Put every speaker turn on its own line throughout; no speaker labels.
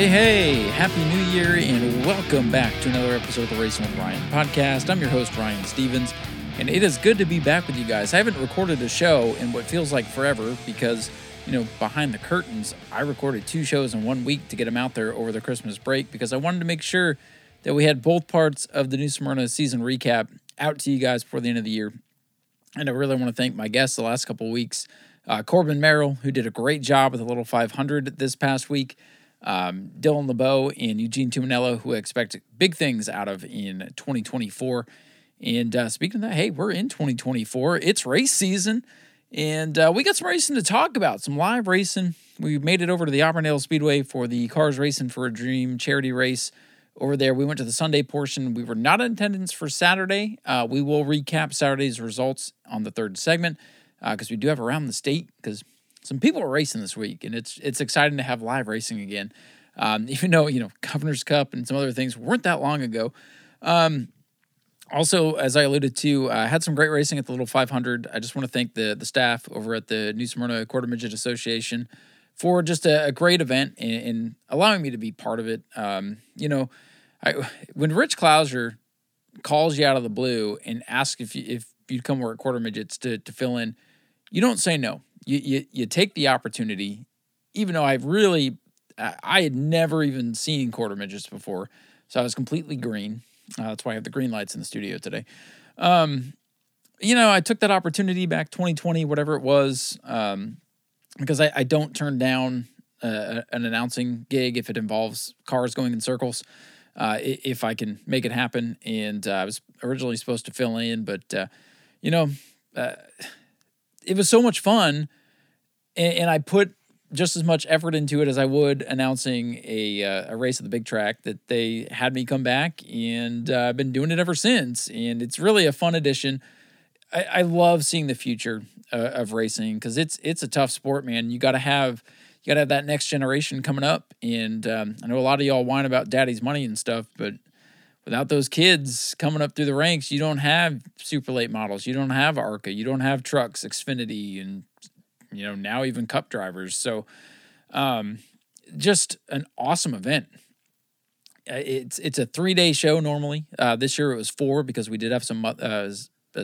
Hey, hey, Happy New Year, and welcome back to another episode of the Racing with Ryan podcast. I'm your host, Ryan Stevens, and it is good to be back with you guys. I haven't recorded a show in what feels like forever because, you know, behind the curtains, I recorded two shows in one week to get them out there over the Christmas break because I wanted to make sure that we had both parts of the New Smyrna season recap out to you guys before the end of the year. And I really want to thank my guests the last couple weeks. Uh, Corbin Merrill, who did a great job with the Little 500 this past week um, Dylan LeBeau and Eugene Tuminello, who I expect big things out of in 2024. And uh, speaking of that, hey, we're in 2024. It's race season, and uh, we got some racing to talk about, some live racing. We made it over to the Auburndale Speedway for the Cars Racing for a Dream charity race over there. We went to the Sunday portion. We were not in attendance for Saturday. Uh, we will recap Saturday's results on the third segment because uh, we do have around the state because some people are racing this week, and it's it's exciting to have live racing again. Um, even though you know Governor's Cup and some other things weren't that long ago. Um, also, as I alluded to, I uh, had some great racing at the Little 500. I just want to thank the the staff over at the New Smyrna Quarter Midget Association for just a, a great event and, allowing me to be part of it. Um, you know, I, when Rich Klauser calls you out of the blue and asks if you, if you'd come work at quarter midgets to to fill in, you don't say no you, you, you take the opportunity, even though I've really, I had never even seen quarter midgets before. So I was completely green. Uh, that's why I have the green lights in the studio today. Um, you know, I took that opportunity back 2020, whatever it was, um, because I, I, don't turn down uh, an announcing gig if it involves cars going in circles. Uh, if I can make it happen, and uh, I was originally supposed to fill in, but uh, you know, uh, it was so much fun, and, and, I put just as much effort into it as I would announcing a uh, a race at the big track. That they had me come back, and uh, I've been doing it ever since. And it's really a fun addition. I, I love seeing the future uh, of racing because it's it's a tough sport, man. You got to have you got to have that next generation coming up. And um, I know a lot of y'all whine about daddy's money and stuff, but without those kids coming up through the ranks, you don't have super late models. You don't have ARCA. You don't have trucks, Xfinity, and you know now even Cup drivers. So, um, just an awesome event. Uh, it's it's a three day show normally. Uh, this year it was four because we did have some uh,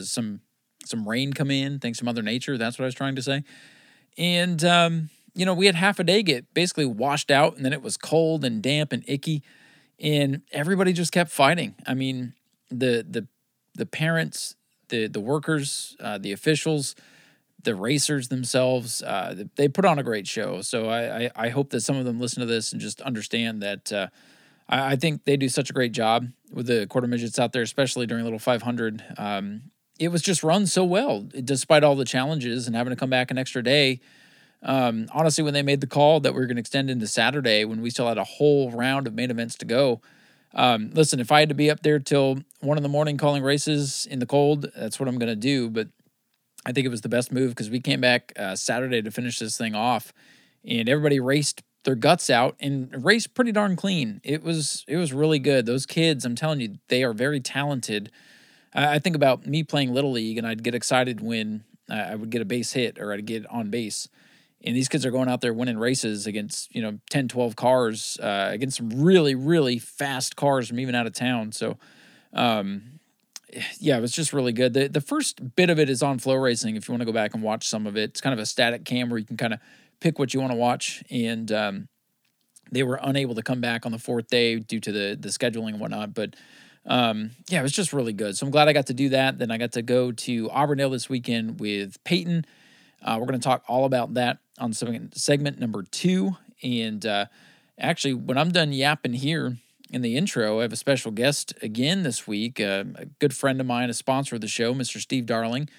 some some rain come in thanks to Mother Nature. That's what I was trying to say. And um, you know we had half a day get basically washed out, and then it was cold and damp and icky and everybody just kept fighting. I mean, the the the parents, the the workers, uh, the officials, the racers themselves, uh, they put on a great show. So I, I, I hope that some of them listen to this and just understand that. Uh, I, think they do such a great job with the quarter midgets out there, especially during Little 500. Um, it was just run so well, despite all the challenges and having to come back an extra day. Um, honestly, when they made the call that we are going to extend into Saturday, when we still had a whole round of main events to go, um, listen, if I had to be up there till one in the morning calling races in the cold, that's what I'm going to do. But I think it was the best move because we came back uh, Saturday to finish this thing off, and everybody raced their guts out and raced pretty darn clean. It was it was really good. Those kids, I'm telling you, they are very talented. I, I think about me playing little league, and I'd get excited when uh, I would get a base hit or I'd get on base and these kids are going out there winning races against you know 10 12 cars uh, against some really really fast cars from even out of town so um, yeah it was just really good the, the first bit of it is on FloRacing if you want to go back and watch some of it it's kind of a static cam where you can kind of pick what you want to watch and um, they were unable to come back on the fourth day due to the the scheduling and whatnot but um, yeah, it was just really good. So I'm glad I got to do that. Then I got to go to Auburndale this weekend with Peyton. Uh, we're going to talk all about that on segment segment number two. And uh, actually, when I'm done yapping here in the intro, I have a special guest again this week. Uh, a good friend of mine, a sponsor of the show, Mr. Steve Darling,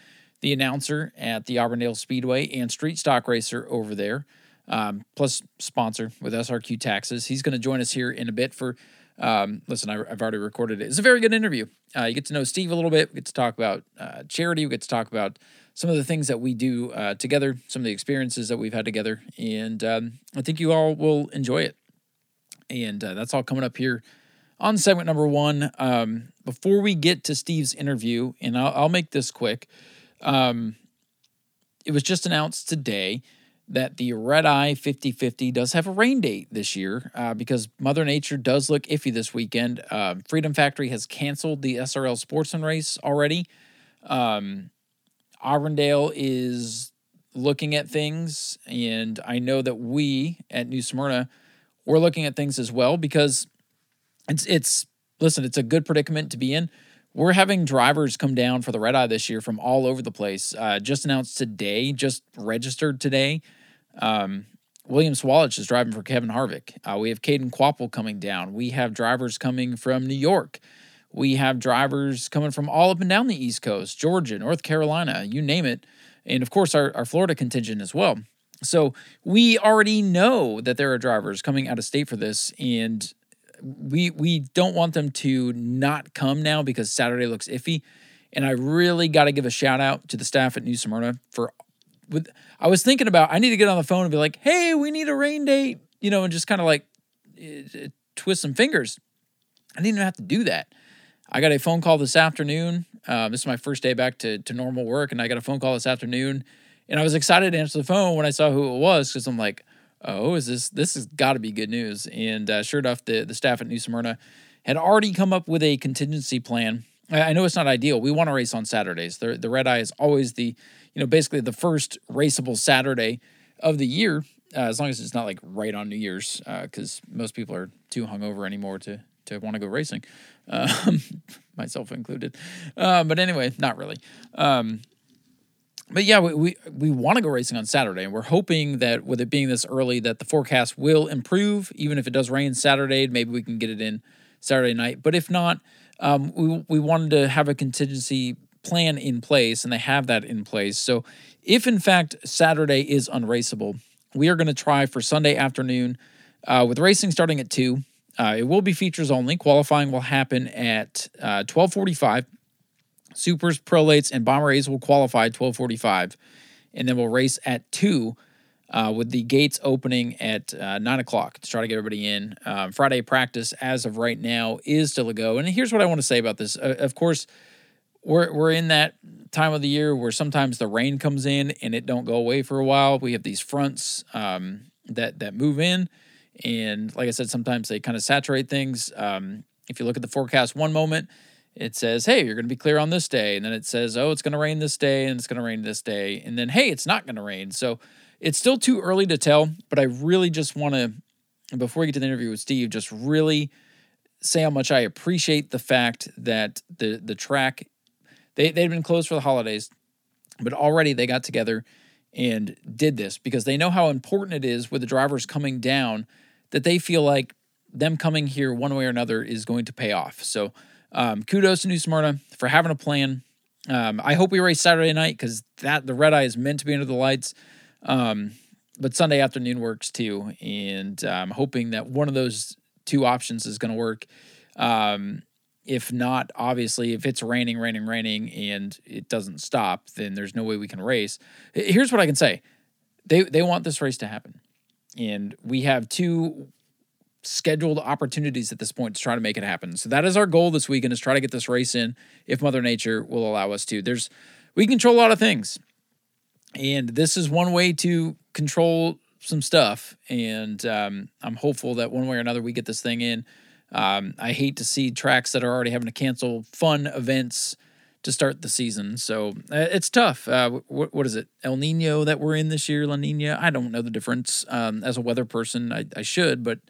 the announcer at the Auburndale Speedway and street stock racer over there, um, plus sponsor with SRQ Taxes. He's going to join us here in a bit for. Um, listen, I, have already recorded it. It's a very good interview. Uh, you get to know Steve a little bit. We get to talk about uh, charity. We get to talk about some of the things that we do uh, together, some of the experiences that we've had together, and um, I think you all will enjoy it. And uh, that's all coming up here on segment number one. Um, before we get to Steve's interview, and I'll, I'll make this quick, um, it was just announced today that the red eye 50 50 does have a rain date this year uh, because Mother Nature does look iffy this weekend. Uh, Freedom Factory has canceled the SRL Sportsman race already. Um, Auburndale is looking at things, and I know that we at New Smyrna we're looking at things as well because it's it's listen, it's a good predicament to be in. We're having drivers come down for the red eye this year from all over the place. Uh, just announced today, just registered today. Um, William Sawalich is driving for Kevin Harvick. Uh, we have Caden Kvapil coming down. We have drivers coming from New York. We have drivers coming from all up and down the East Coast, Georgia, North Carolina, you name it. And of course, our, our Florida contingent as well. So we already know that there are drivers coming out of state for this, and we we don't want them to not come now because Saturday looks iffy. And I really got to give a shout out to the staff at New Smyrna for. With I was thinking about I need to get on the phone and be like, hey, we need a rain date, you know, and just kind of like uh, twist some fingers. I didn't even have to do that. I got a phone call this afternoon. Uh, this is my first day back to to normal work, and I got a phone call this afternoon and I was excited to answer the phone when I saw who it was because I'm like, oh, is this this has got to be good news? And uh, sure enough, the the staff at New Smyrna had already come up with a contingency plan. I know it's not ideal. We want to race on Saturdays. The the red eye is always the you know basically the first raceable Saturday of the year, uh, as long as it's not like right on New Year's, because uh, most people are too hungover anymore to to want to go racing, um, myself included. Uh, but anyway, not really. Um, but yeah, we we, we want to go racing on Saturday, and we're hoping that with it being this early, that the forecast will improve. Even if it does rain Saturday, maybe we can get it in Saturday night. But if not, um, we we wanted to have a contingency plan in place, and they have that in place. So if in fact Saturday is unraceable, we are going to try for Sunday afternoon uh, with racing starting at two. Uh, it will be features only. Qualifying will happen at uh, twelve forty five Supers, Prolates, and Bomber A's will qualify at 1245. And then we'll race at 2 uh, with the gates opening at uh, 9 o'clock to try to get everybody in. Um, Friday practice, as of right now, is still a go. And here's what I want to say about this. Uh, of course, we're, we're in that time of the year where sometimes the rain comes in and it don't go away for a while. We have these fronts um, that, that move in. And like I said, sometimes they kind of saturate things. Um, if you look at the forecast one moment, it says, hey, you're going to be clear on this day. And then it says, oh, it's going to rain this day and it's going to rain this day. And then, hey, it's not going to rain. So it's still too early to tell, but I really just want to, before we get to the interview with Steve, just really say how much I appreciate the fact that the the track they they'd been closed for the holidays, but already they got together and did this because they know how important it is with the drivers coming down that they feel like them coming here one way or another is going to pay off. So um, kudos to New Smyrna for having a plan. Um, I hope we race Saturday night because that the red eye is meant to be under the lights. Um, but Sunday afternoon works too, and I'm hoping that one of those two options is going to work. Um, if not, obviously, if it's raining, raining, raining, and it doesn't stop, then there's no way we can race. Here's what I can say: they they want this race to happen, and we have two scheduled opportunities at this point to try to make it happen. So that is our goal this weekend is try to get this race in if Mother Nature will allow us to. There's we control a lot of things. And this is one way to control some stuff. And um, I'm hopeful that one way or another we get this thing in. Um, I hate to see tracks that are already having to cancel fun events to start the season. So uh, it's tough. Uh, what, what is it? El Nino that we're in this year? La Nina? I don't know the difference. Um, as a weather person, I, I should, but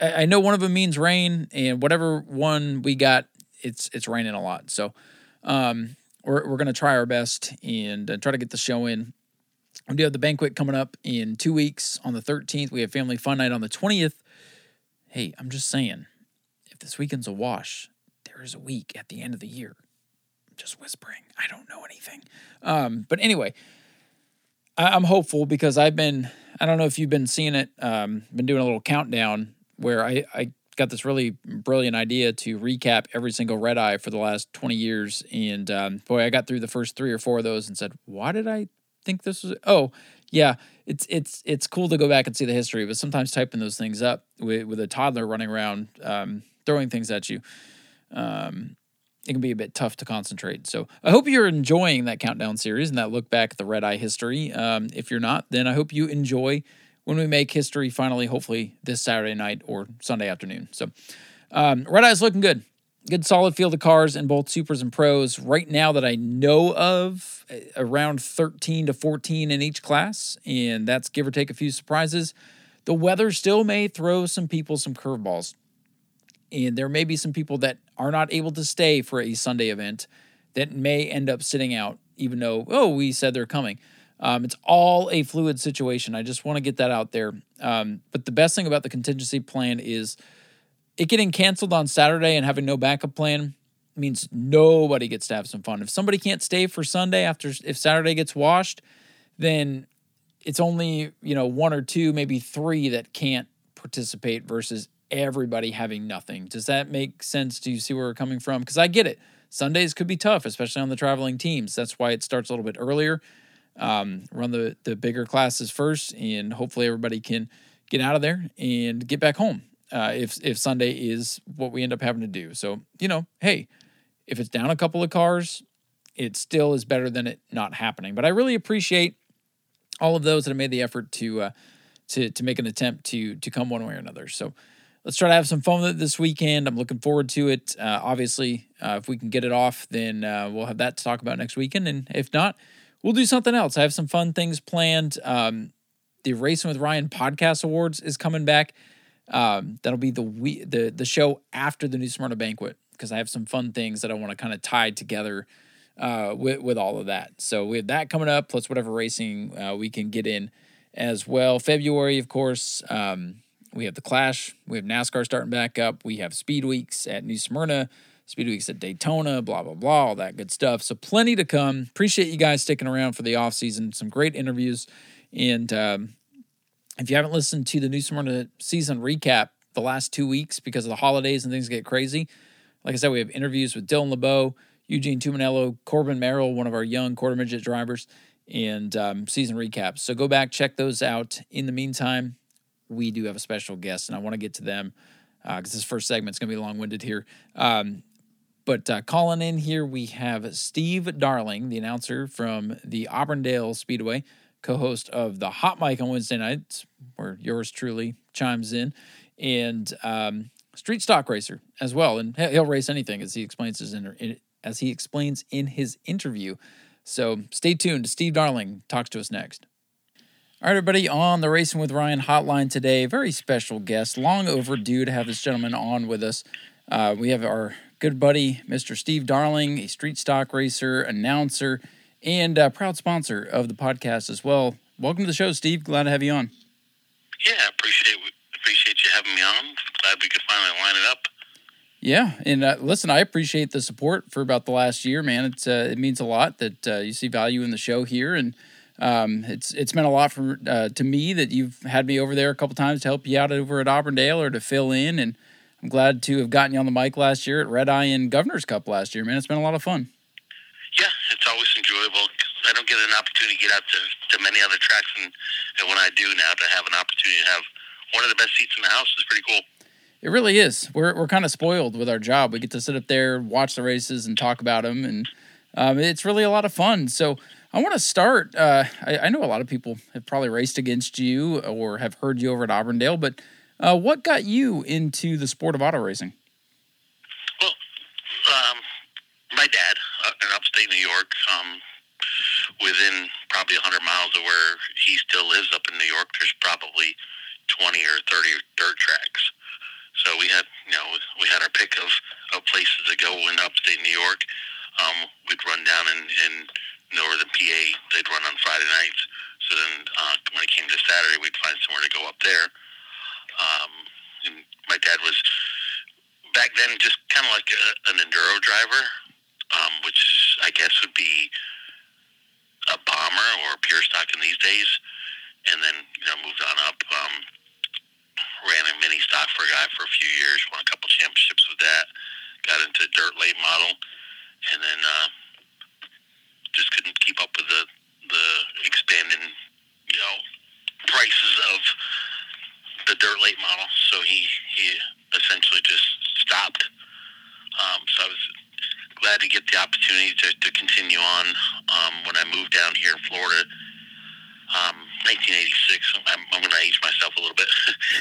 I know one of them means rain, and whatever one we got, it's it's raining a lot. So um, we're we're gonna try our best and uh, try to get the show in. We do have the banquet coming up in two weeks on the 13th. We have family fun night on the 20th. Hey, I'm just saying, if this weekend's a wash, there is a week at the end of the year. Just whispering. I don't know anything. Um, but anyway, I- am hopeful because I've been. I don't know if you've been seeing it. Um, been doing a little countdown where I, I got this really brilliant idea to recap every single red eye for the last 20 years. And um, boy, I got through the first three or four of those and said, why did I think this was? Oh, yeah, it's it's it's cool to go back and see the history, but sometimes typing those things up with, with a toddler running around um, throwing things at you, um, it can be a bit tough to concentrate. So I hope you're enjoying that countdown series and that look back at the red eye history. Um, if you're not, then I hope you enjoy when we make history finally, hopefully this Saturday night or Sunday afternoon. So um, red eye's looking good. Good solid field of cars in both supers and pros. Right now that I know of, around 13 to 14 in each class, and that's give or take a few surprises. The weather still may throw some people some curveballs and there may be some people that are not able to stay for a Sunday event that may end up sitting out, even though, oh, we said they're coming. Um, it's all a fluid situation. I just want to get that out there. Um, but the best thing about the contingency plan is it getting canceled on Saturday and having no backup plan means nobody gets to have some fun. If somebody can't stay for Sunday after if Saturday gets washed, then it's only, you know, one or two, maybe three that can't participate versus everybody having nothing. Does that make sense? Do you see where we're coming from? Because I get it. Sundays could be tough, especially on the traveling teams. That's why it starts a little bit earlier. Um, run the the bigger classes first, and hopefully everybody can get out of there and get back home. Uh, if if Sunday is what we end up having to do, so you know, hey, if it's down a couple of cars, it still is better than it not happening. But I really appreciate all of those that have made the effort to uh, to to make an attempt to to come one way or another. So let's try to have some fun with it this weekend. I'm looking forward to it. Uh, obviously, uh, if we can get it off, then uh, we'll have that to talk about next weekend. And if not, we'll do something else. I have some fun things planned. Um, the Racing with Ryan Podcast Awards is coming back. Um, that'll be the we the the show after the New Smyrna banquet because I have some fun things that I want to kind of tie together uh, with with all of that. So we have that coming up, plus whatever racing uh, we can get in as well. February, of course. Um, we have the Clash. We have NASCAR starting back up. We have Speed Weeks at New Smyrna, Speed Weeks at Daytona, blah, blah, blah, all that good stuff. So plenty to come. Appreciate you guys sticking around for the off season. Some great interviews. And um, if you haven't listened to the New Smyrna season recap the last two weeks because of the holidays and things get crazy, like I said, we have interviews with Dylan LeBeau, Eugene Tumanello, Corbin Merrill, one of our young quarter midget drivers, and um, season recaps. So go back, check those out. In the meantime, we do have a special guest, and I want to get to them because uh, this first segment is going to be long winded here. Um, but uh, calling in here, we have Steve Darling, the announcer from the Auburndale Speedway, co host of the Hot Mic on Wednesday nights, where yours truly chimes in, and um, street stock racer as well. And he'll race anything as he explains his inter- as he explains in his interview. So stay tuned. Steve Darling talks to us next. All right, everybody, on the Racing with Ryan hotline today, very special guest. Long overdue to have this gentleman on with us. Uh, we have our good buddy, Mr. Steve Darling, a street stock racer, announcer, and proud sponsor of the podcast as well. Welcome to the show, Steve. Glad to have you on.
Yeah, appreciate appreciate you having me on. Glad we could finally line it up.
Yeah, and uh, listen, I appreciate the support for about the last year, man. It's uh, it means a lot that uh, you see value in the show here, and um, it's it's meant a lot for uh, to me that you've had me over there a couple times to help you out over at Auburndale or to fill in, and I'm glad to have gotten you on the mic last year at Red Eye and Governor's Cup last year. Man, it's been a lot of fun.
Yeah, it's always enjoyable. I don't get an opportunity to get out to, to many other tracks, and, and when I do now, to have an opportunity to have one of the best seats in the house is pretty cool.
It really is. We're we're kind of spoiled with our job. We get to sit up there, watch the races, and talk about them, and um, it's really a lot of fun. So I want to start. Uh, I, I, know a lot of people have probably raced against you or have heard you over at Auburndale, but uh, what got you into the sport of auto racing?
Well, um, my dad uh, in upstate New York, um, within probably 100 miles of where he still lives up in New York, there's probably 20 or 30 dirt tracks. So we had, you know, we had our pick of, of places to go in upstate New York. Um, we'd run down and, and northern PA. They'd run on Friday nights. So then uh, when it came to Saturday, we'd find somewhere to go up there. Um, and my dad was back then just kind of like a, an enduro driver, um, which I guess would be a bomber or pure stock in these days. And then you know moved on up. Um, ran a mini stock for a guy for a few years. Won a couple championships with that. Got into dirt late model, and then uh, just couldn't keep up with the the expanding, you know, prices of the dirt late model. So he he essentially just stopped. Um, so I was glad to get the opportunity to, to continue on um, when I moved down here in Florida. Um, 1986. I'm, I'm going to age myself a little bit.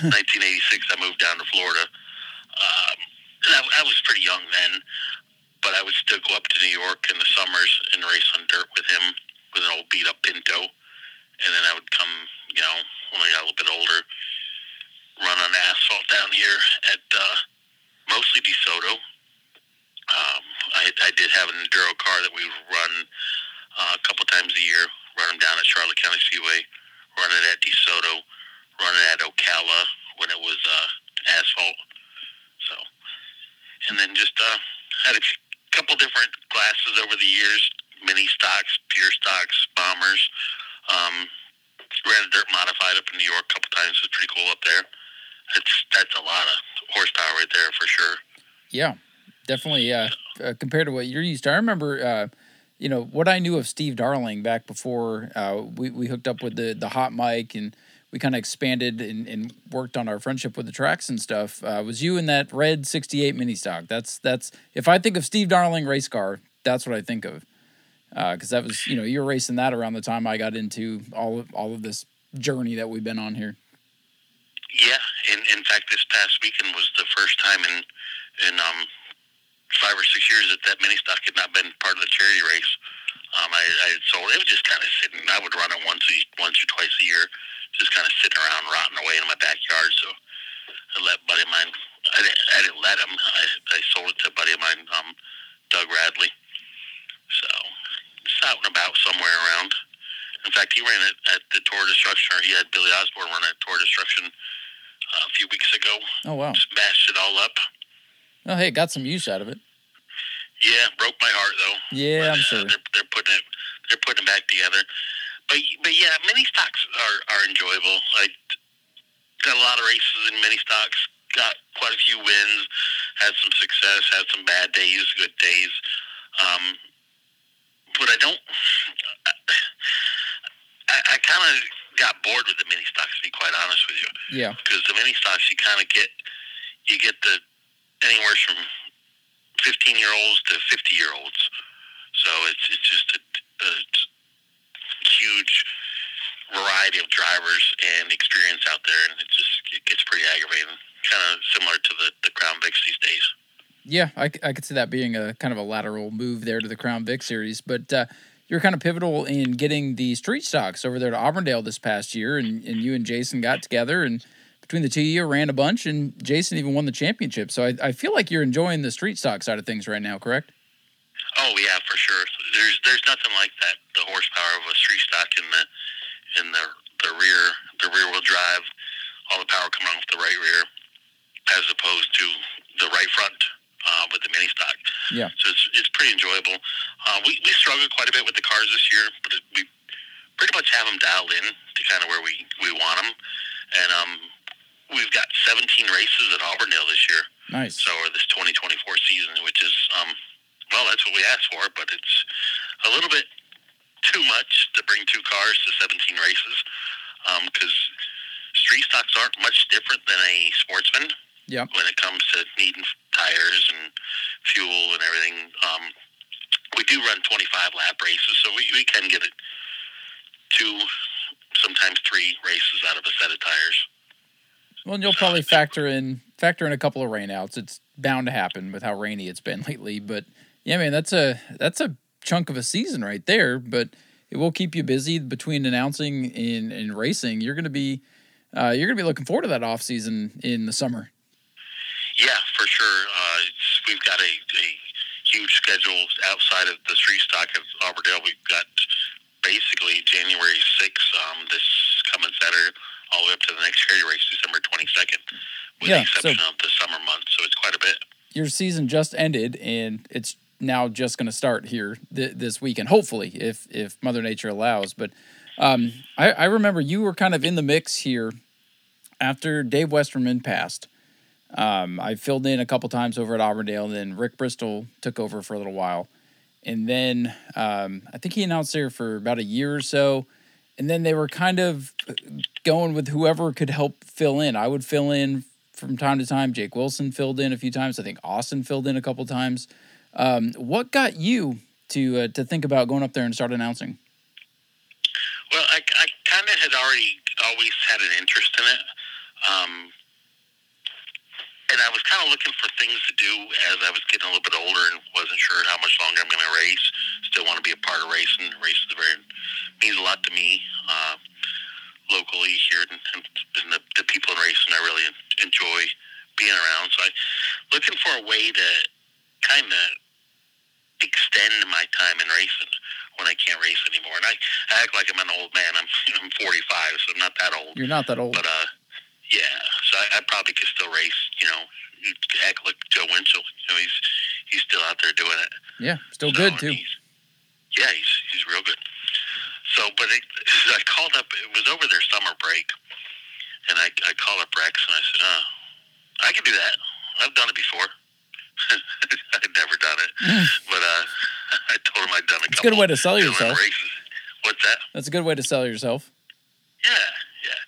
1986. I moved down to Florida. Um, and I, I was pretty young then, but I would still go up to New York in the summers and race on dirt with him with an old beat up Pinto. And then I would come, you know, when I got a little bit older, run on asphalt down here at uh, mostly DeSoto. Um, I, I did have an enduro car that we would run uh, a couple times a year, run them down at Charlotte County Speedway, run it at DeSoto, run it at Ocala when it was uh, asphalt. So, and then just uh, had a couple different classes over the years: mini stocks, pure stocks, bombers. Um, ran a dirt modified up in New York a couple times. It was pretty cool up there. It's that's a lot of horsepower right there for sure.
Yeah, definitely. Uh, uh, compared to what you're used to, I remember. Uh, you know what I knew of Steve Darling back before uh, we we hooked up with the the hot mic and we kind of expanded and, and, worked on our friendship with the tracks and stuff. Uh, was you in that red '68 mini stock? That's that's if I think of Steve Darling race car, that's what I think of. Because uh, that was you know you were racing that around the time I got into all of all of this journey that we've been on here.
Yeah, in in fact, this past weekend was the first time in in um, five or six years that that mini stock had not been part of the charity race. Um, I, I sold it was just kind of sitting. I would run it once once or twice a year, just kind of sitting around rotting away in my backyard. So I let a buddy of mine. I didn't, I didn't let him. I, I sold it to a buddy of mine, um, Doug Radley. So it's out and about somewhere around. In fact, he ran it at the Tour Destruction, or he had Billy Osborne run it at Tour Destruction uh, a few weeks ago.
Oh wow!
Smashed it all up.
Oh hey, got some use out of it.
Yeah, broke my heart though.
Yeah, but, I'm uh, sure.
They're, they're putting it. They're putting it back together. But but yeah, mini stocks are are enjoyable. I got a lot of races in mini stocks. Got quite a few wins. Had some success. Had some bad days, good days. Um, but I don't. I, I kind of got bored with the mini stocks. To be quite honest with you.
Yeah.
Because the mini stocks, you kind of get you get the anywhere from 15 year olds to 50 year olds. So it's it's just a, a huge variety of drivers and experience out there, and it just it gets pretty aggravating. Kind of similar to the the Crown Vics these days.
Yeah, I, I could see that being a kind of a lateral move there to the Crown Vic series, but. Uh, you're kind of pivotal in getting the street stocks over there to Auburndale this past year, and, and you and Jason got together and between the two of you ran a bunch, and Jason even won the championship. So I, I feel like you're enjoying the street stock side of things right now, correct?
Oh yeah, for sure. There's there's nothing like that. The horsepower of a street stock in the in the the rear the rear wheel drive, all the power coming off the right rear, as opposed to the right front uh, with the mini stock.
Yeah.
So it's it's pretty enjoyable. Uh, we we struggled quite a bit with the cars this year, but we pretty much have them dialed in to kind of where we we want them, and um we've got 17 races at Auburndale this year.
Nice.
So this 2024 season, which is um, well, that's what we asked for, but it's a little bit too much to bring two cars to 17 races because um, street stocks aren't much different than a sportsman.
Yeah.
When it comes to needing tires and fuel and everything, um, we do run 25 lap races, so we, we can get it two, sometimes three races out of a set of tires.
Well, and you'll probably factor in factor in a couple of rainouts. It's bound to happen with how rainy it's been lately. But yeah, man, that's a that's a chunk of a season right there. But it will keep you busy between announcing and, and racing. You're gonna be uh, you're gonna be looking forward to that off season in the summer.
Yeah, for sure. Uh, we've got a, a huge schedule outside of the street stock of Auburndale. We've got basically January 6th, um, this coming Saturday all the way up to the next charity race, December 22nd, with yeah, the exception so of the summer months. So it's quite a bit.
Your season just ended, and it's now just going to start here th- this weekend, hopefully, if if Mother Nature allows. But um, I, I remember you were kind of in the mix here after Dave Westerman passed. Um, I filled in a couple times over at Auburndale, and then Rick Bristol took over for a little while. And then um, I think he announced there for about a year or so and then they were kind of going with whoever could help fill in. I would fill in from time to time. Jake Wilson filled in a few times. I think Austin filled in a couple times. Um, what got you to uh, to think about going up there and start announcing?
Well, I, I kind of had already always had an interest in it. Um, and I was kind of looking for things to do as I was getting a little bit older and wasn't sure how much longer I'm going to race. Still want to be a part of racing. Racing very means a lot to me uh, locally here, and, and the, the people in racing I really enjoy being around. So I looking for a way to kind of extend my time in racing when I can't race anymore. And I, I act like I'm an old man. I'm I'm 45, so I'm not that old.
You're not that old.
But uh, yeah, so I, I probably could still race. You know, act like Joe Winchell. You know, he's he's still out there doing it.
Yeah, still so, good too.
He's, yeah, he's he's real good. So, but it, I called up. It was over their summer break, and I I called up Rex and I said, "Oh, I can do that. I've done it before. I'd never done it, mm. but uh, I told him I'd done a
It's a good way to sell yourself.
Races. What's that?
That's a good way to sell yourself.
Yeah, yeah.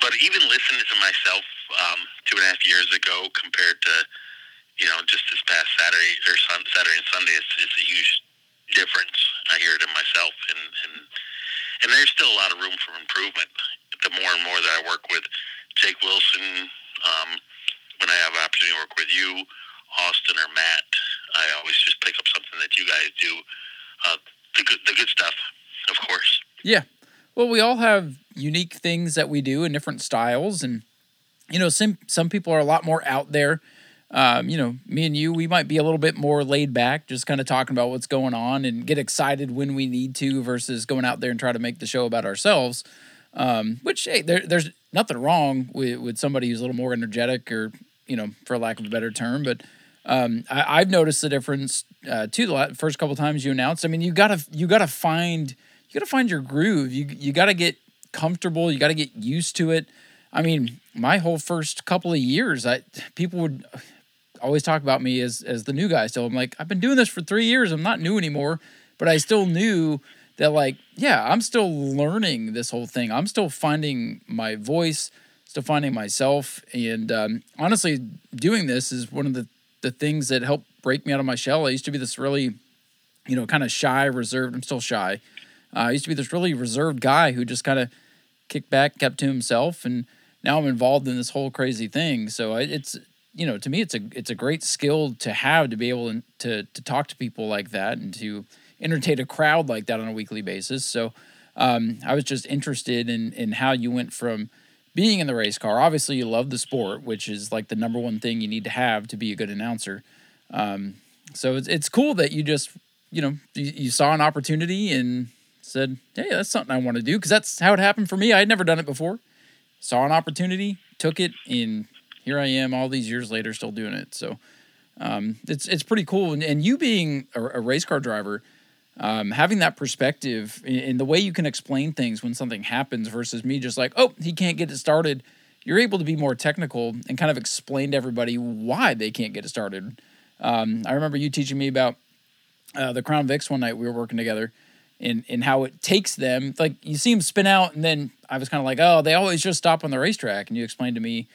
But even listening to myself um, two and a half years ago compared to, you know, just this past Saturday or sun, Saturday and Sunday, it's, it's a huge difference. I hear it in myself, and and and there's still a lot of room for improvement. The more and more that I work with Jake Wilson, um, when I have opportunity to work with you, Austin or Matt, I always just pick up something that you guys do. Uh, the good, the good stuff, of course.
Yeah. Well, we all have unique things that we do in different styles, and you know, some some people are a lot more out there. Um, you know, me and you, we might be a little bit more laid back, just kind of talking about what's going on and get excited when we need to, versus going out there and try to make the show about ourselves. Um, which hey, there, there's nothing wrong with with somebody who's a little more energetic, or you know, for lack of a better term, but um, I, have noticed the difference uh, too. The first couple times you announced, I mean, you gotta you gotta find you gotta find your groove. You you gotta get comfortable. You gotta get used to it. I mean, my whole first couple of years, I people would always talk about me as as the new guy. Still, I'm like, I've been doing this for three years. I'm not new anymore, but I still knew that like, yeah, I'm still learning this whole thing. I'm still finding my voice, still finding myself, and um, honestly, doing this is one of the the things that helped break me out of my shell. I used to be this really, you know, kind of shy, reserved. I'm still shy. Uh, I used to be this really reserved guy who just kind of kicked back, kept to himself, and now I'm involved in this whole crazy thing. So it's you know, to me, it's a it's a great skill to have to be able to to talk to people like that and to entertain a crowd like that on a weekly basis. So um, I was just interested in in how you went from being in the race car. Obviously, you love the sport, which is like the number one thing you need to have to be a good announcer. Um, so it's it's cool that you just you know you, you saw an opportunity and said, "Hey, that's something I want to do." Because that's how it happened for me. I had never done it before. Saw an opportunity, took it, and here I am, all these years later, still doing it. So um, it's it's pretty cool. And, and you being a, a race car driver, um, having that perspective in, the way you can explain things when something happens versus me just like, oh, he can't get it started. You're able to be more technical and kind of explain to everybody why they can't get it started. Um, I remember you teaching me about uh, the Crown Vics one night we were working together and, and how it takes them. Like you see them spin out, and then I was kind of like, oh, they always just stop on the racetrack. And you explained to me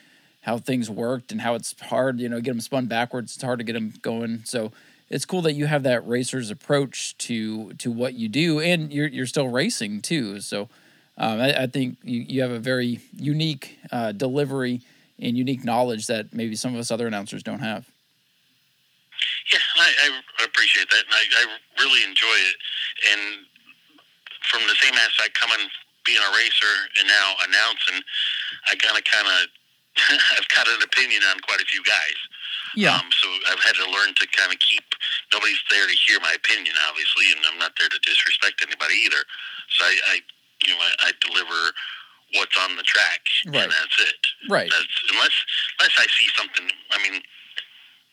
how things worked and how it's hard, you know, get them spun backwards. It's hard to get them going. So it's cool that you have that racer's approach to to what you do, and you're you're still racing too. So um, I, I, think you, you have a very unique uh, delivery and unique knowledge that maybe some of us other announcers don't have.
Yeah, I, I appreciate that, and I, I really enjoy it. And from the same aspect, coming being a racer and now announcing, I kind of kind of I've got an opinion on quite a few guys.
Yeah.
Um, so I've had to learn to kind of keep. Nobody's there to hear my opinion, obviously, and I'm not there to disrespect anybody either. So I, I you know, I, I deliver what's on the track,
right.
and that's it.
Right.
That's unless unless I see something. I mean,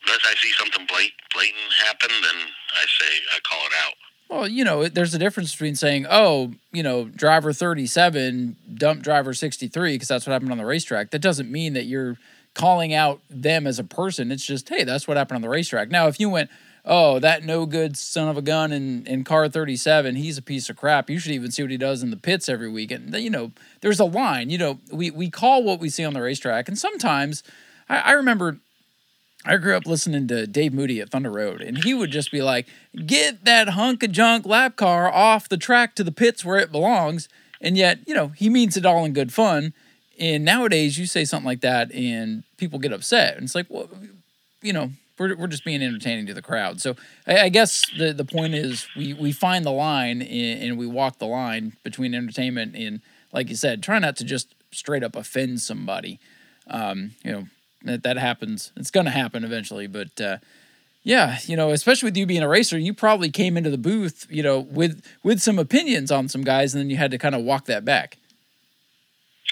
unless I see something blatant, blatant happen, then I say I call it out.
Well, you know, there's a difference between saying, "Oh, you know, driver 37 dump driver 63" because that's what happened on the racetrack. That doesn't mean that you're calling out them as a person. It's just, hey, that's what happened on the racetrack. Now, if you went, oh, that no good son of a gun in, in car 37, he's a piece of crap. You should even see what he does in the pits every week. And, you know, there's a line. You know, we, we call what we see on the racetrack. And sometimes I, I remember I grew up listening to Dave Moody at Thunder Road, and he would just be like, "Get that hunk of junk lap car off the track to the pits where it belongs." And yet, you know, he means it all in good fun. And nowadays, you say something like that, and people get upset. And it's like, well, you know, we're, we're just being entertaining to the crowd. So I, I guess the, the point is we, we find the line and, and we walk the line between entertainment and, like you said, try not to just straight up offend somebody. Um, you know, that, that happens. It's going to happen eventually. But uh, yeah, you know, especially with you being a racer, you probably came into the booth, you know, with with some opinions on some guys, and then you had to kind of walk that back.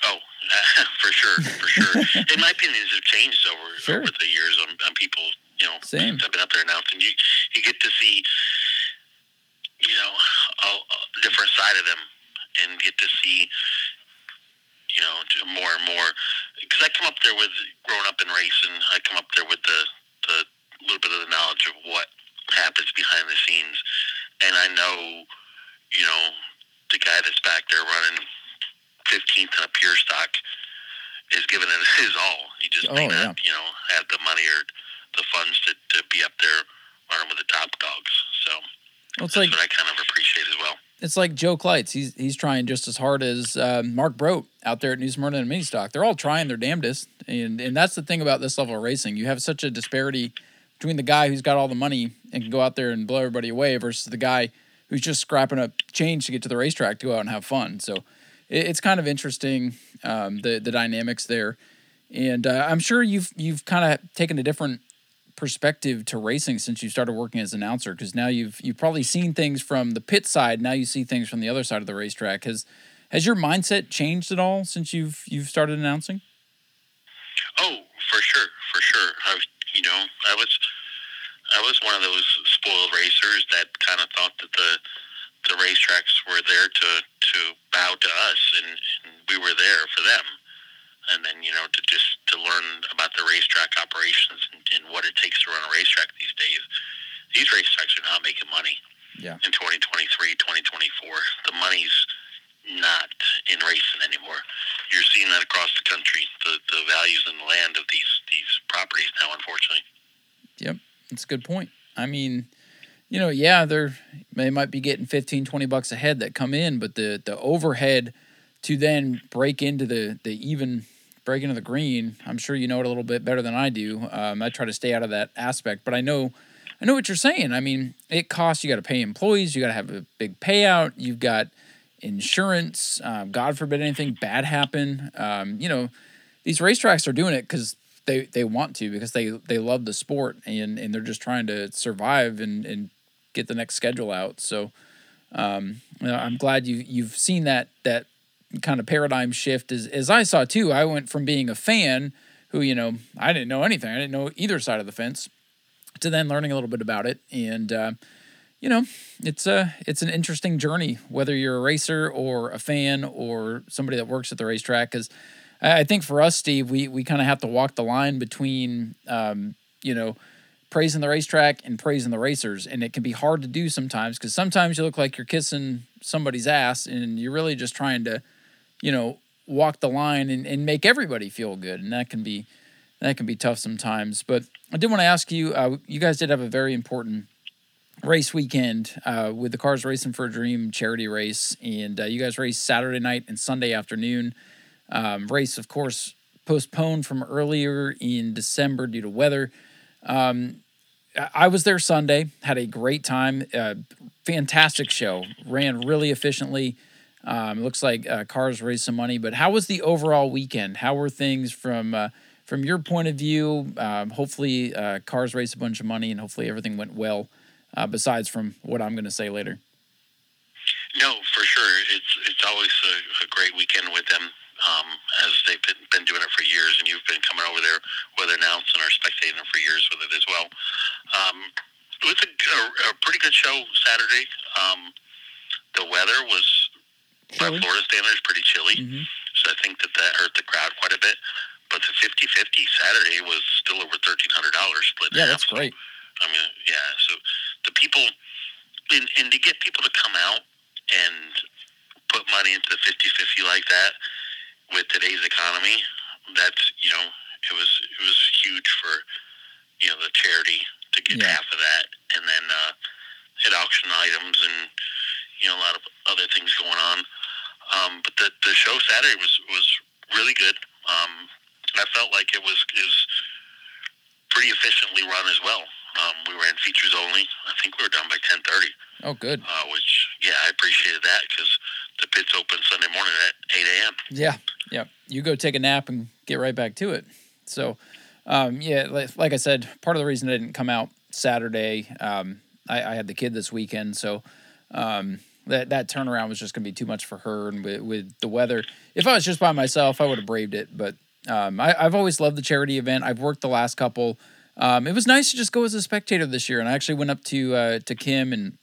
Oh, uh, for sure, for sure. and my opinions have changed over
Sure.
over the years on, on people. You know,
Same.
I've been up there announcing. You you get to see, you know, a, a different side of them, and get to see, you know, more and more. Because I come up there with growing up in racing, I come up there with the the little bit of the knowledge of what happens behind the scenes, and I know, you know, the guy that's back there running 15th in a pure stock is giving it his all. He just
Oh,
may
yeah.
not, you know, have the money or the funds to, to be up there running with the top dogs. So
Well, it's
that's
like
what I kind of appreciate as well.
it's like Joe Kleitz. He's he's trying just as hard as um, Mark Brote out there at New Smyrna and Mini Stock. They're all trying their damnedest, and and that's the thing about this level of racing. You have such a disparity between the guy who's got all the money and can go out there and blow everybody away versus the guy who's just scrapping up change to get to the racetrack to go out and have fun. So it, it's kind of interesting um, the the dynamics there, and uh, I'm sure you've you've kind of taken a different perspective to racing since you started working as an announcer because now you've you've probably seen things from the pit side. Now you see things from the other side of the racetrack. Has has your mindset changed at all since you've you've started announcing?
Oh, for sure, for sure. I, you know, I was, I was one of those spoiled racers that kind of thought that the, the racetracks were there to to bow to us, and, and we were there for them. And then you know to just to learn about the racetrack operations and, and what it takes to run a racetrack these days. These racetracks are not making money
yeah
in 2023, 2024. The money's not in racing anymore. You're seeing that across the country. The the values in the land of these these properties now, unfortunately.
Yep, that's a good point i mean you know yeah they're they might be getting 15 20 bucks a head that come in but the the overhead to then break into the the even break into the green i'm sure you know it a little bit better than i do. Um, i try to stay out of that aspect but i know i know what you're saying. I mean it costs you got to pay employees you got to have a big payout you've got insurance um, god forbid anything bad happen. Um, you know these racetracks are doing it because they, they want to because they, they love the sport and, and they're just trying to survive and, and get the next schedule out. So um, you know, I'm glad you you've seen that that kind of paradigm shift as as I saw too. I went from being a fan who you know I didn't know anything. I didn't know either side of the fence to then learning a little bit about it and. Uh, you know, it's a it's an interesting journey whether you're a racer or a fan or somebody that works at the racetrack. Because I think for us, Steve, we we kind of have to walk the line between um, you know praising the racetrack and praising the racers, and it can be hard to do sometimes because sometimes you look like you're kissing somebody's ass, and you're really just trying to you know walk the line and, and make everybody feel good, and that can be that can be tough sometimes. But I did want to ask you, uh, you guys did have a very important race weekend uh, with the Cars Racing for a Dream charity race, and uh, you guys raced Saturday night and Sunday afternoon. Um, race, of course, postponed from earlier in December due to weather. Um, I- was there Sunday, had a great time. Uh, fantastic show, ran really efficiently. Um, looks like uh, cars raised some money, but how was the overall weekend? How were things from uh, from your point of view? Um, hopefully, uh, cars raised a bunch of money, and hopefully everything went well. Uh, besides from what I'm going to say later.
No, for sure. It's it's always a, a great weekend with them, um, as they've been, been doing it for years, and you've been coming over there with announcing or spectating for years with it as well. Um, it was a, a, a pretty good show Saturday. Um, the weather was, by Florida standards, pretty chilly,
Mhm.
so I think that that hurt the crowd quite a bit. But the 50-50 Saturday was still over thirteen hundred dollars split. in
Yeah,
half.
that's
So,
great.
I mean, yeah. So the people, and, and to get people to come out and put money into 50-50 like that with today's economy, that's you know, it was it was huge for you know the charity to get
Yeah.
half of that, and then uh, hit auction items and you know a lot of other things going on. Um, but the the show Saturday was was really good. Um, I felt like it was is pretty efficiently run as well. Um, we ran features only. I think we were done by ten thirty.
Oh, good.
uh, which yeah, I appreciated that because the pits open Sunday morning at eight a.m.
Yeah, yeah. You go take a nap and get right back to it. So, um, yeah, like, like I said, part of the reason I didn't come out Saturday, um, I, I had the kid this weekend, so um, that that turnaround was just going to be too much for her, and with, with the weather, if I was just by myself, I would have braved it. But um, I, I've always loved the charity event. I've worked the last couple. Um, it was nice to just go as a spectator this year, and I actually went up to uh, to Kim and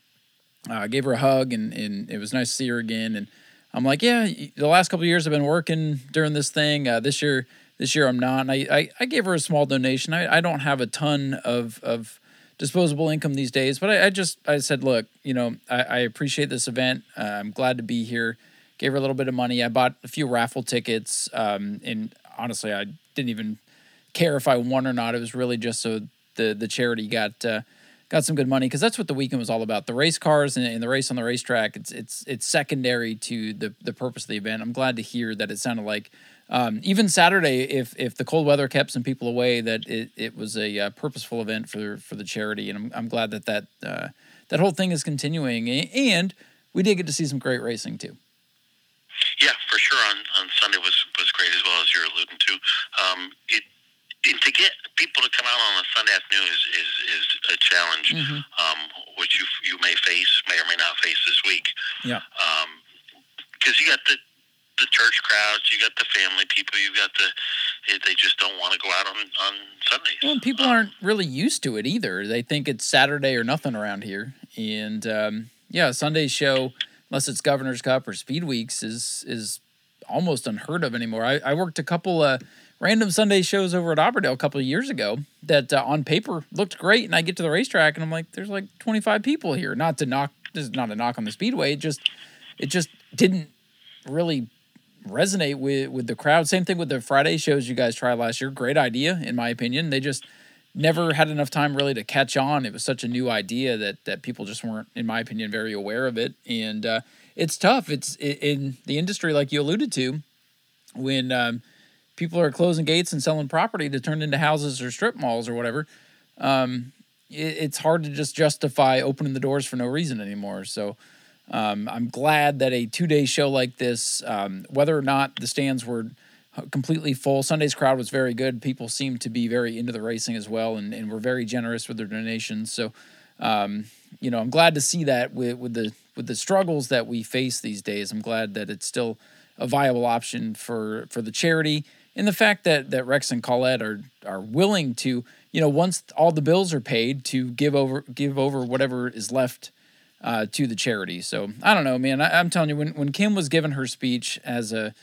uh, gave her a hug, and, and it was nice to see her again. And I'm like, yeah, the last couple years I've been working during this thing. Uh, this year, this year I'm not. And I, I, I gave her a small donation. I, I don't have a ton of of disposable income these days, but I, I just I said, look, you know, I, I appreciate this event. Uh, I'm glad to be here. Gave her a little bit of money. I bought a few raffle tickets, um, and honestly, I didn't even care if I won or not. It was really just so the the charity got uh, got some good money because that's what the weekend was all about. The race cars and, and the race on the racetrack. It's it's it's secondary to the the purpose of the event. I'm glad to hear that it sounded like um, even Saturday, if if the cold weather kept some people away, that it, it was a uh, purposeful event for for the charity, and I'm I'm glad that that uh, that whole thing is continuing. And we did get to see some great racing too.
Yeah, for sure. On on Sunday was was great as well as you're alluding to. Um, it to get people to come out on a Sunday afternoon is is, is a challenge,
Mhm.
um, which you you may face, may or may not face this week.
Yeah.
Because you got the the church crowds, you got the family people, you got the they- just don't want to go out on on Sundays.
Well, and people aren't really used to it either. They think it's Saturday or nothing around here. And um, yeah, Sunday show, unless it's Governor's Cup or Speed Weeks, is is almost unheard of anymore. I, I worked a couple uh, random Sunday shows over at Auburndale a couple of years ago that uh, on paper looked great, and I get to the racetrack and I'm like, there's like 25 people here. Not to knock, this is not a knock on the Speedway. It just it just didn't really resonate with with the crowd. Same thing with the Friday shows you guys tried last year. Great idea, in my opinion. They just never had enough time really to catch on. It was such a new idea that that people just weren't, in my opinion, very aware of it. And uh, it's tough. It's in the industry, like you alluded to, when um, people are closing gates and selling property to turn into houses or strip malls or whatever. Um, it, it's hard to just justify opening the doors for no reason anymore. So. Um, I'm glad that a two day show like this, um, whether or not the stands were completely full, Sunday's crowd was very good. People seemed to be very into the racing as well and, and were very generous with their donations. So, um, you know, I'm glad to see that with, with the with the struggles that we face these days. I'm glad that it's still a viable option for for the charity and the fact that that Rex and Colette are are willing to, you know, once all the bills are paid, to give over give over whatever is left uh, to the charity. So I don't know, man. I, I'm telling you, when when Kim was giving her speech as a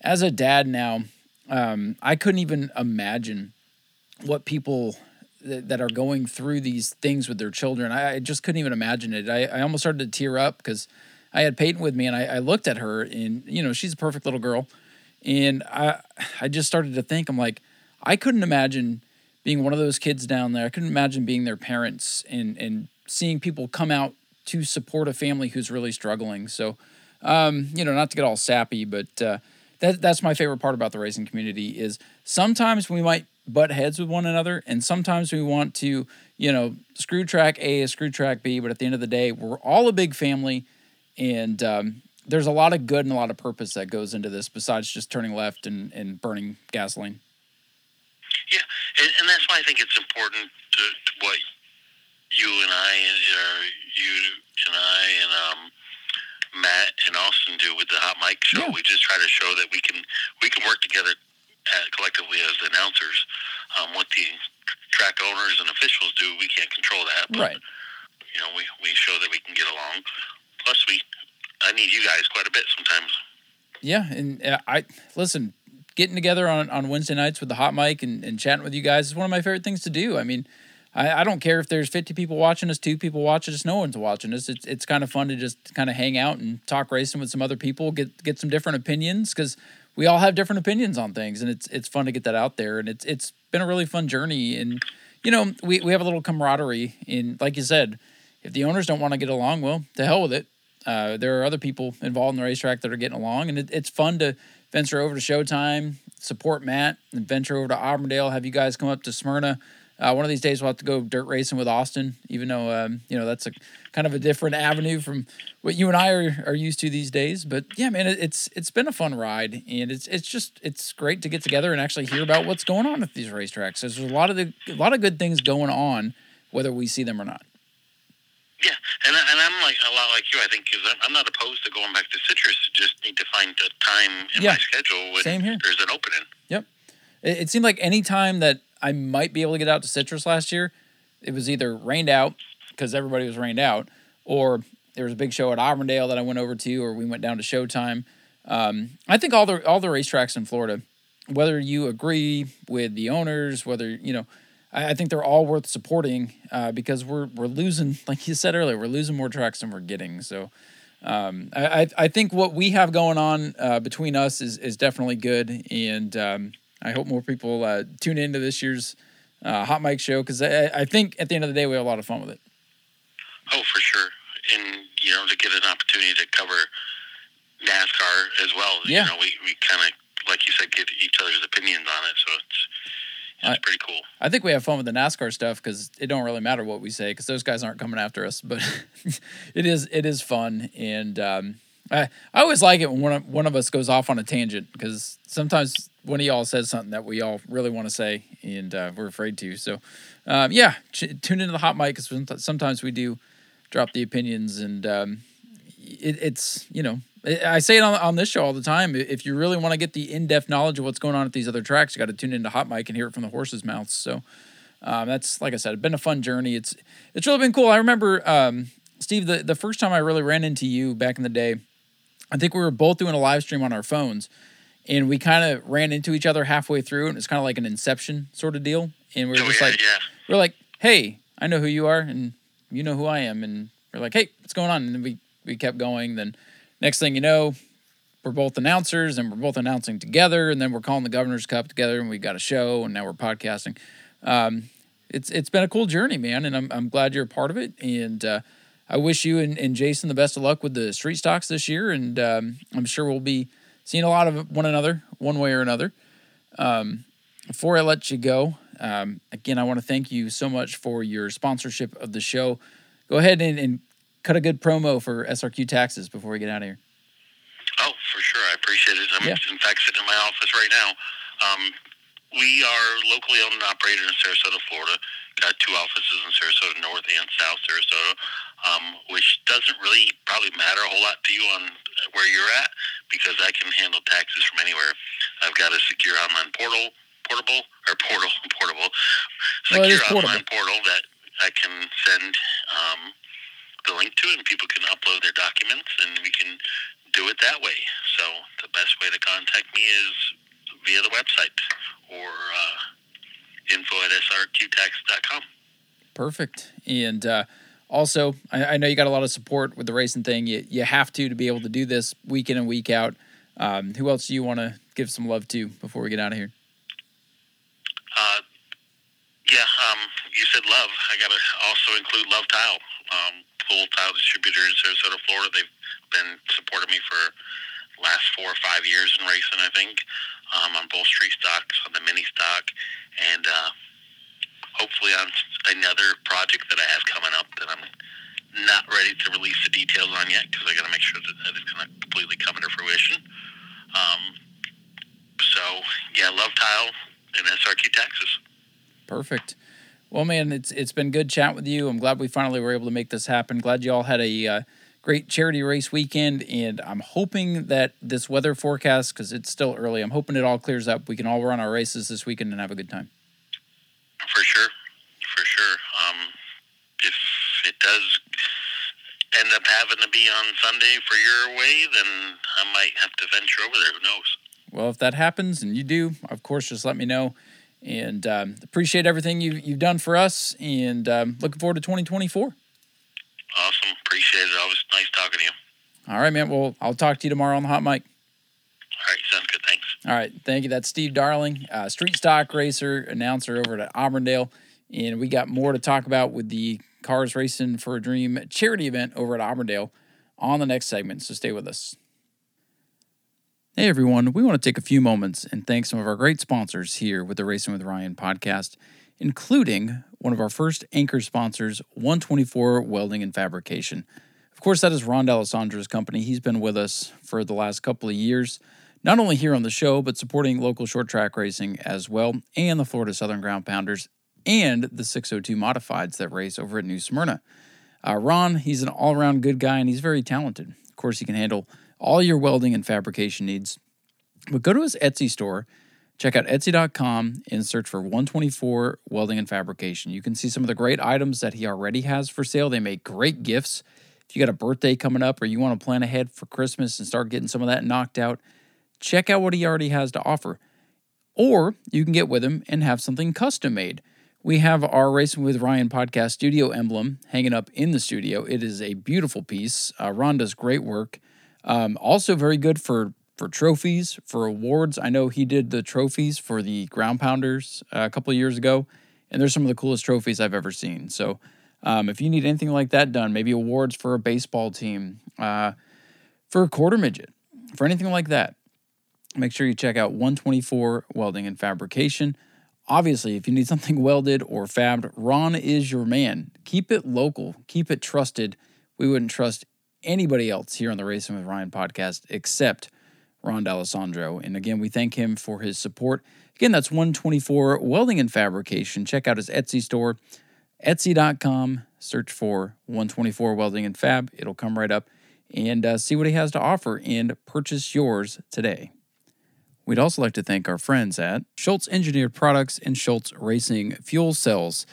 as a dad now, um, I couldn't even imagine what people that, that are going through these things with their children. I, I just couldn't even imagine it. I, I almost started to tear up because I had Peyton with me, and I, I looked at her, and you know, she's a perfect little girl, and I I just started to think, I'm like, I couldn't imagine being one of those kids down there. I couldn't imagine being their parents and and seeing people come out to support a family who's really struggling. So, um, you know, not to get all sappy, but uh, that that's my favorite part about the racing community is sometimes we might butt heads with one another, and sometimes we want to, you know, screw track A, screw track B, but at the end of the day, we're all a big family, and um, there's a lot of good and a lot of purpose that goes into this besides just turning left and, and burning gasoline.
Yeah, and, and that's why I think it's important to, to what you and I, or you and I, and um, Matt and Austin do with the Hot Mic show.
Yeah.
We just try to show that we can we can work together uh, collectively as announcers. Um, what the track owners and officials do, we can't control that. But,
Right.
You know, we we show that we can get along. Plus, we I need you guys quite a bit sometimes.
Yeah, and uh, I listen. Getting together on, on Wednesday nights with the hot mic and, and chatting with you guys is one of my favorite things to do. I mean, I, I don't care if there's 50 people watching us, two people watching us, no one's watching us. It's it's kind of fun to just kind of hang out and talk racing with some other people, get get some different opinions because we all have different opinions on things, and it's it's fun to get that out there. And it's it's been a really fun journey. And you know, we, we have a little camaraderie. In like you said, if the owners don't want to get along, well, to hell with it. Uh, there are other people involved in the racetrack that are getting along, and it, it's fun to venture over to Showtime, support Matt, and venture over to Auburndale. Have you guys come up to Smyrna? Uh, one of these days we'll have to go dirt racing with Austin, even though um, you know that's a kind of a different avenue from what you and I are, are used to these days. But yeah, man, it, it's it's been a fun ride, and it's it's just it's great to get together and actually hear about what's going on at these racetracks. There's a lot of the a lot of good things going on, whether we see them or not.
Yeah, and and I'm like a lot like you. I think because I'm not opposed to going back to Citrus. Just need to find a time in
Yeah.
my schedule when
Same here.
there's an opening.
Yep. It, it seemed like any time that I might be able to get out to Citrus last year, it was either rained out because everybody was rained out, or there was a big show at Auburndale that I went over to, or we went down to Showtime. Um, I think all the all the racetracks in Florida, whether you agree with the owners, whether you know, I, I think they're all worth supporting uh, because we're we're losing, like you said earlier, we're losing more tracks than we're getting. So. Um, I, I I think what we have going on uh, between us is, is definitely good, and um, I hope more people uh, tune into this year's uh, Hot Mic show because I, I think at the end of the day we have a lot of fun with it.
Oh, for sure. And you know, to get an opportunity to cover NASCAR as well.
Yeah.
You know, we, we kind of, like you said, get each other's opinions on it. So it's it's
I-
pretty cool.
I think we have fun with the NASCAR stuff because it don't really matter what we say because those guys aren't coming after us. But it is it is fun, and um, I I always like it when one of, one of us goes off on a tangent because sometimes one of y'all says something that we all really want to say and uh, we're afraid to. So um, yeah, ch- tune into the hot mic because sometimes we do drop the opinions and um, it, it's you know I I say it on, on this show all the time. If you really want to get the in depth knowledge of what's going on at these other tracks, you got to tune into Hot Mic and hear it from the horses' mouths. So um, that's like I said, it's been a fun journey. It's it's really been cool. I remember um, Steve the the first time I really ran into you back in the day. I think we were both doing a live stream on our phones, and we kind of ran into each other halfway through, and it's kind of like an Inception sort of deal. And we were
oh,
just like,
yeah.
we're like, hey, I know who you are, and you know who I am, and we're like, hey, what's going on? And then we we kept going. Then next thing you know, we're both announcers, and we're both announcing together, and then we're calling the Governor's Cup together, and we've got a show, and now we're podcasting. Um, it's it's been a cool journey, man, and I'm I'm glad you're a part of it, and uh, I wish you and, and Jason the best of luck with the street stocks this year, and um, I'm sure we'll be seeing a lot of one another one way or another. Um, before I let you go, um, again, I want to thank you so much for your sponsorship of the show. Go ahead and, and cut a good promo for SRQ taxes before we get out of here.
Oh, for sure. I appreciate it. I'm
Yeah.
in fact sitting in my office right now. Um, we are locally owned and operated in Sarasota, Florida. Got two offices in Sarasota North and South Sarasota, um, which doesn't really probably matter a whole lot to you on where you're at because I can handle taxes from anywhere. I've got a secure online portal, portable or portal, portable,
Well,
secure
portable.
online portal that I can send um, the link to, and people can upload their documents, and we can do it that way. So the best way to contact me is via the website or uh, info at srqtax.com.
Perfect. And uh, also, I, I know you got a lot of support with the racing thing. You, you have to to be able to do this week in and week out. Um, who else do you want to give some love to before we get out of here?
Uh, yeah, um, you said love. I got to also include Love Tile, um, full tile distributor in Sarasota, Florida. They've been supporting me for last four or five years in racing, I think, um, on both street stocks, on the mini stock, and uh, hopefully on another project that I have coming up that I'm not ready to release the details on yet because I got to make sure that, it's going to completely come into fruition. Um, so, yeah, Love Tile and SRQ Taxes.
Perfect. Well, man, it's it's been good chat with you. I'm glad we finally were able to make this happen. Glad you all had a uh, great charity race weekend, and I'm hoping that this weather forecast, because it's still early, I'm hoping it all clears up. We can all run our races this weekend and have a good time.
For sure, for sure. Um, if it does end up having to be on Sunday for your way, then I might have to venture over there. Who knows?
Well, if that happens and you do, of course, just let me know. And um, appreciate everything you've, you've done for us, and um, looking forward to 2024.
Awesome. Appreciate it. Always nice talking to you.
All right, man. Well, I'll talk to you tomorrow on the hot mic.
All right. Sounds good. Thanks.
All right. Thank you. That's Steve Darling, uh, street stock racer, announcer over at Auburndale. And we got more to talk about with the CARS Racing for a Dream charity event over at Auburndale on the next segment. So stay with us. Hey everyone, we want to take a few moments and thank some of our great sponsors here with the Racing with Ryan podcast, including one of our first anchor sponsors, 124 Welding and Fabrication. Of course, that is Ron D'Alessandro's company. He's been with us for the last couple of years, not only here on the show, but supporting local short track racing as well, and the Florida Southern Ground Pounders and the 602 Modifieds that race over at New Smyrna. Uh, Ron, he's an all around good guy and he's very talented. Of course, he can handle all your welding and fabrication needs. But go to his Etsy store, check out etsy.com and search for 124 Welding and Fabrication. You can see some of the great items that he already has for sale. They make great gifts. If you got a birthday coming up or you want to plan ahead for Christmas and start getting some of that knocked out, check out what he already has to offer. Or you can get with him and have something custom made. We have our Racing with Ryan podcast studio emblem hanging up in the studio. It is a beautiful piece. Uh, Ron does great work. Um, also, very good for for trophies, for awards. I know he did the trophies for the Ground Pounders uh, a couple years ago, and there's some of the coolest trophies I've ever seen. So, um, if you need anything like that done, maybe awards for a baseball team, uh, for a quarter midget, for anything like that, make sure you check out 124 Welding and Fabrication. Obviously, if you need something welded or fabbed, Ron is your man. Keep it local, keep it trusted. We wouldn't trust anybody else here on the Racing with Ryan podcast except Ron D'Alessandro. And again, we thank him for his support. Again, that's 124 Welding and Fabrication. Check out his Etsy store, etsy.com. Search for 124 Welding and Fab. It'll come right up and uh, see what he has to offer and purchase yours today. We'd also like to thank our friends at Schultz Engineered Products and Schultz Racing Fuel Cells.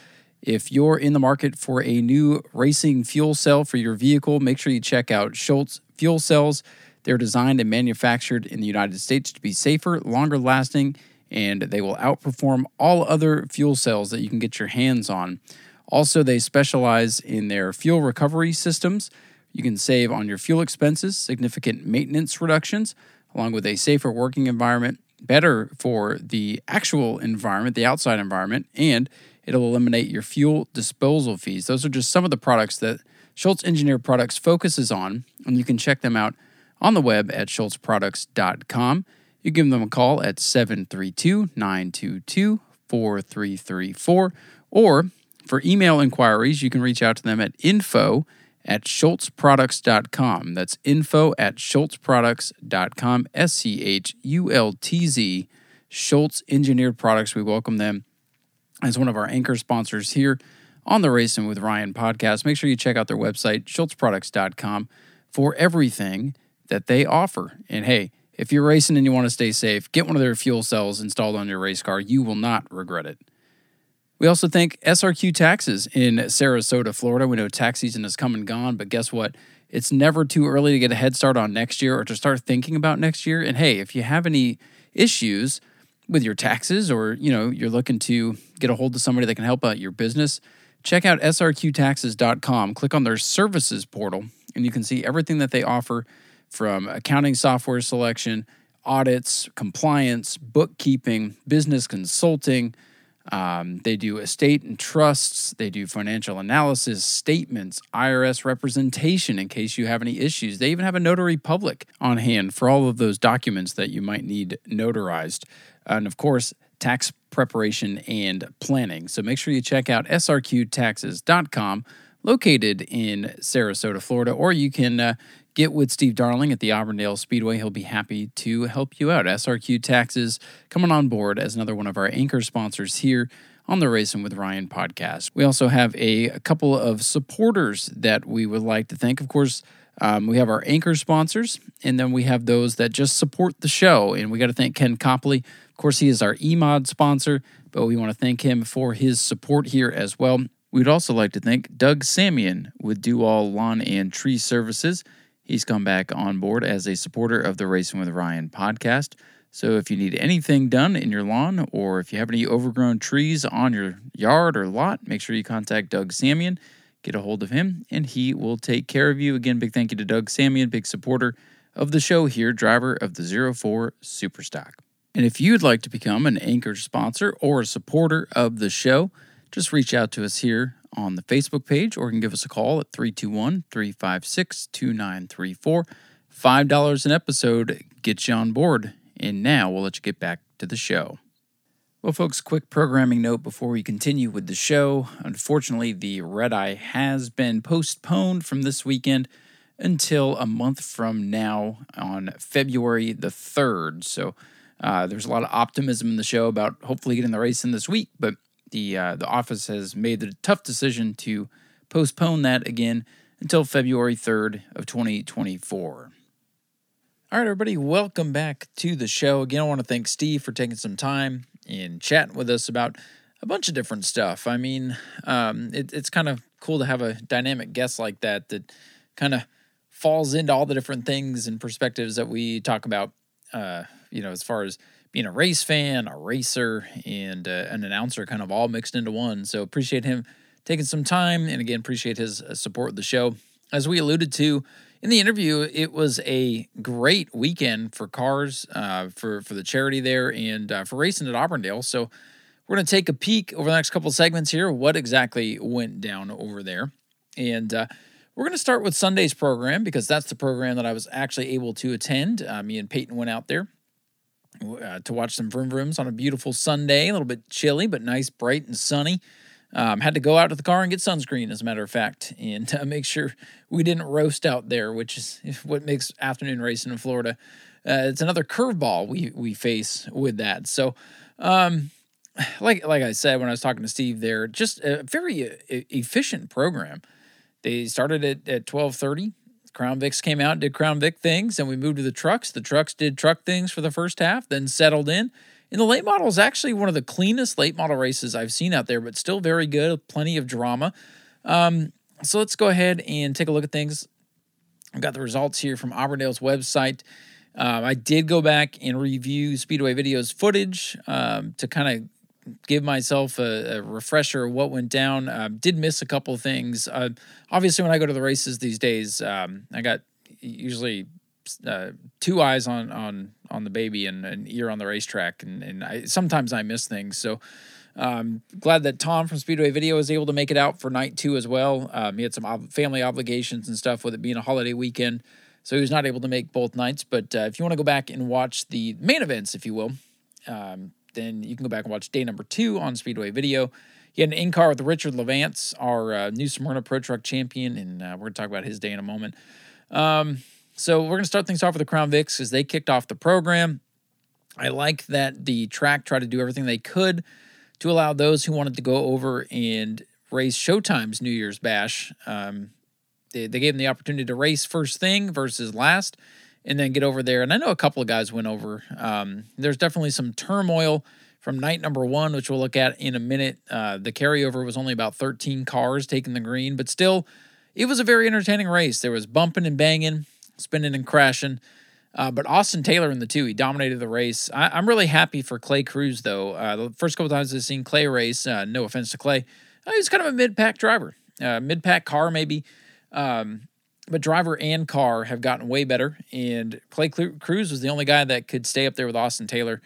If you're in the market for a new racing fuel cell for your vehicle, make sure you check out Schultz Fuel Cells. They're designed and manufactured in the United States to be safer, longer lasting, and they will outperform all other fuel cells that you can get your hands on. Also, they specialize in their fuel recovery systems. You can save on your fuel expenses, significant maintenance reductions, along with a safer working environment, better for the actual environment, the outside environment, and it'll eliminate your fuel disposal fees. Those are just some of the products that Schultz Engineered Products focuses on, and you can check them out on the web at schultzproducts.com. You give them a call at 732 922 4334. Or for email inquiries, you can reach out to them at info at schultzproducts.com. That's info at schultzproducts.com. S C H U L T Z, Schultz Engineered Products. We welcome them as one of our anchor sponsors here on the Racing with Ryan podcast. Make sure you check out their website, schultzproducts.com, for everything that they offer. And hey, if you're racing and you want to stay safe, get one of their fuel cells installed on your race car. You will not regret it. We also thank SRQ Taxes in Sarasota, Florida. We know tax season has come and gone, but guess what? It's never too early to get a head start on next year or to start thinking about next year. And hey, if you have any issues with your taxes or, you know, you're looking to get a hold of somebody that can help out your business, check out srqtaxes.com. Click on their services portal and you can see everything that they offer from accounting software selection, audits, compliance, bookkeeping, business consulting. Um, they do estate and trusts. They do financial analysis, statements, IRS representation in case you have any issues. They even have a notary public on hand for all of those documents that you might need notarized. And of course, tax preparation and planning. So make sure you check out srqtaxes.com, located in Sarasota, Florida, or you can uh, get with Steve Darling at the Auburndale Speedway. He'll be happy to help you out. SRQ Taxes coming on board as another one of our anchor sponsors here on the Racing with Ryan podcast. We also have a, a couple of supporters that we would like to thank. Of course, um, we have our anchor sponsors, and then we have those that just support the show. And we got to thank Ken Copley. Of course, he is our EMOD sponsor, but we want to thank him for his support here as well. We'd also like to thank Doug Samian with Do All Lawn and Tree Services. He's come back on board as a supporter of the Racing with Ryan podcast. So if you need anything done in your lawn or if you have any overgrown trees on your yard or lot, make sure you contact Doug Samian. Get a hold of him and he will take care of you. Again, big thank you to Doug Samian, big supporter of the show here, driver of the 04 Superstock. And if you'd like to become an anchor sponsor or a supporter of the show, just reach out to us here on the Facebook page or you can give us a call at 321 356 2934. $5 an episode gets you on board. And now we'll let you get back to the show. Well, folks, quick programming note before we continue with the show. Unfortunately, the red eye has been postponed from this weekend until a month from now on February the 3rd. So uh, there's a lot of optimism in the show about hopefully getting the race in this week, but the uh, the office has made the tough decision to postpone that again until February 3rd of 2024. All right, everybody, welcome back to the show. Again, I want to thank Steve for taking some time and chatting with us about a bunch of different stuff. I mean, um, it, it's kind of cool to have a dynamic guest like that that kind of falls into all the different things and perspectives that we talk about. Uh, you know, as far as being a race fan, a racer, and uh, an announcer, kind of all mixed into one. So appreciate him taking some time, and again, appreciate his uh, support of the show. As we alluded to in the interview, it was a great weekend for cars, uh, for for the charity there, and uh, for racing at Auburndale. So we're going to take a peek over the next couple segments here, what exactly went down over there, and. Uh, we're going to start with Sunday's program because that's the program that I was actually able to attend. Uh, me and Peyton went out there uh, to watch some vroom vrooms on a beautiful Sunday, a little bit chilly, but nice, bright, and sunny. Um, had to go out to the car and get sunscreen, as a matter of fact, and uh, make sure we didn't roast out there, which is what makes afternoon racing in Florida. Uh, it's another curveball we we face with that. So, um, like like I said when I was talking to Steve, there just a very uh, efficient program. They started at at twelve thirty. Crown Vics came out, did Crown Vic things, and we moved to the trucks. The trucks did truck things for the first half, then settled in. And the late model is actually one of the cleanest late model races I've seen out there, but still very good. Plenty of drama. Um, so let's go ahead and take a look at things. I've got the results here from Auburndale's website. Um, I did go back and review Speedway Video's footage um, to kind of give myself a, a, refresher of what went down. Uh, did miss a couple things. Uh, obviously, when I go to the races these days, um, I got usually uh, two eyes on on on the baby and an ear on the racetrack, and and I, sometimes I miss things. So. Um, glad that Tom from Speedway Video was able to make it out for night two as well. Um, he had some ob- family obligations and stuff with it being a holiday weekend, so he was not able to make both nights. But uh, if you want to go back and watch the main events, if you will, um, then you can go back and watch day number two on Speedway Video. He had an in car with Richard Levance, our uh, new Smyrna Pro Truck champion, and uh, we're going to talk about his day in a moment. Um, so we're going to start things off with the Crown Vics because they kicked off the program. I like that the track tried to do everything they could to allow those who wanted to go over and race Showtime's New Year's Bash. Um, they, they gave them the opportunity to race first thing versus last and then get over there. And I know a couple of guys went over. Um, there's definitely some turmoil from night number one, which we'll look at in a minute. Uh, the carryover was only about 13 cars taking the green, but still, it was a very entertaining race. There was bumping and banging, spinning and crashing. Uh, but Austin Taylor in the two, he dominated the race. I, am really happy for Clay Cruz, though. Uh, the first couple times I've seen Clay race, uh, no offense to Clay, uh, he's kind of a mid pack driver, uh, mid pack car maybe. Um, but driver and car have gotten way better. And Clay Cruz was the only guy that could stay up there with Austin Taylor.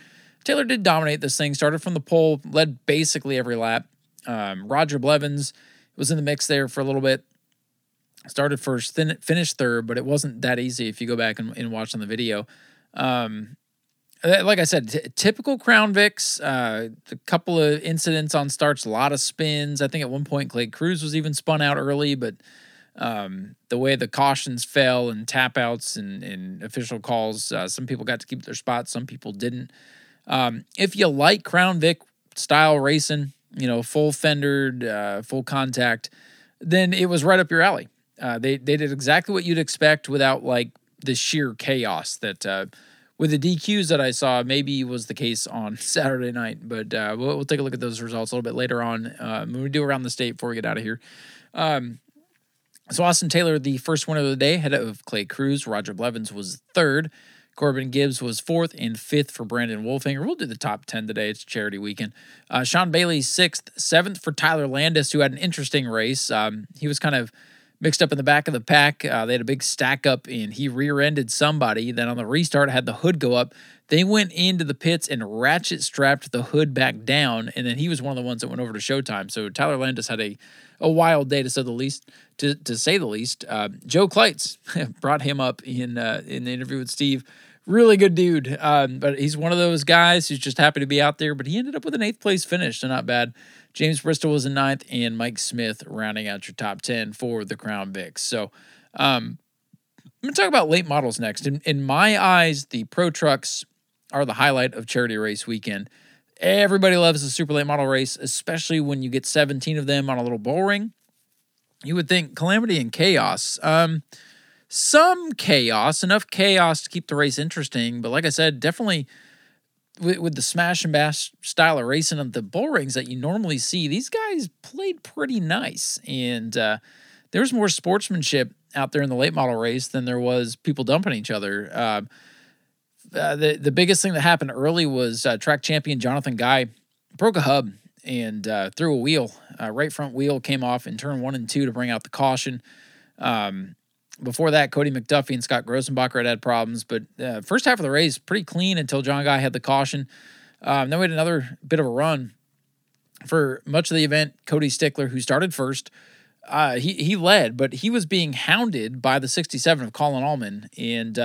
Taylor did dominate this thing, started from the pole, led basically every lap. Um, Roger Blevins was in the mix there for a little bit. Started first, finished third, but it wasn't that easy if you go back and, and watch on the video. Um, uh, like I said, t- typical Crown Vics. Uh, a couple of incidents on starts, a lot of spins. I think at one point Clay Cruz was even spun out early, but um, the way the cautions fell and tap outs and, and official calls. Uh, some people got to keep their spots, some people didn't. Um, if you like Crown Vic style racing, you know, full fendered, uh, full contact, then it was right up your alley. Uh, they they did exactly what you'd expect without like the sheer chaos that uh, with the DQs that I saw maybe was the case on Saturday night. But uh, we'll, we'll, take a look at those results a little bit later on uh, when we do around the state before we get out of here. Um, so Austin Taylor, the first winner of the day, ahead of Clay Cruz. Roger Blevins was third. Corbin Gibbs was fourth and fifth for Brandon Wolfinger. We'll do the top 10 today. It's charity weekend. Uh, Sean Bailey, sixth. Seventh for Tyler Landis, who had an interesting race. Um, he was kind of mixed up in the back of the pack. Uh, they had a big stack up and he rear ended somebody. Then on the restart, had the hood go up. They went into the pits and ratchet strapped the hood back down. And then he was one of the ones that went over to Showtime. So Tyler Landis had a, a wild day to say the least. To, to say the least, uh, Joe Kleitz brought him up in uh, in the interview with Steve. Really good dude, um, but he's one of those guys who's just happy to be out there. But he ended up with an eighth place finish, so not bad. James Bristol was in ninth, and Mike Smith rounding out your top 10 for the Crown Vics. So, um, I'm going to talk about late models next. In, in my eyes, the Pro Trucks are the highlight of Charity Race Weekend. Everybody loves the super late model race, especially when you get 17 of them on a little bull ring. You would think calamity and chaos. Um, some chaos, enough chaos to keep the race interesting. But like I said, definitely with, with the smash and bash style of racing of the bull rings that you normally see, these guys played pretty nice. And uh, there was more sportsmanship out there in the late model race than there was people dumping each other. Uh, uh, the the biggest thing that happened early was uh, track champion Jonathan Guy broke a hub and uh, threw a wheel. Uh, right front wheel came off in turn one and two to bring out the caution. Um, before that, Cody McDuffie and Scott Grossenbacher had had problems, but uh, first half of the race pretty clean until John Guy had the caution. Um, then we had another bit of a run for much of the event. Cody Stickler, who started first, he he led, but he was being hounded by the 67 of Colin Allman, and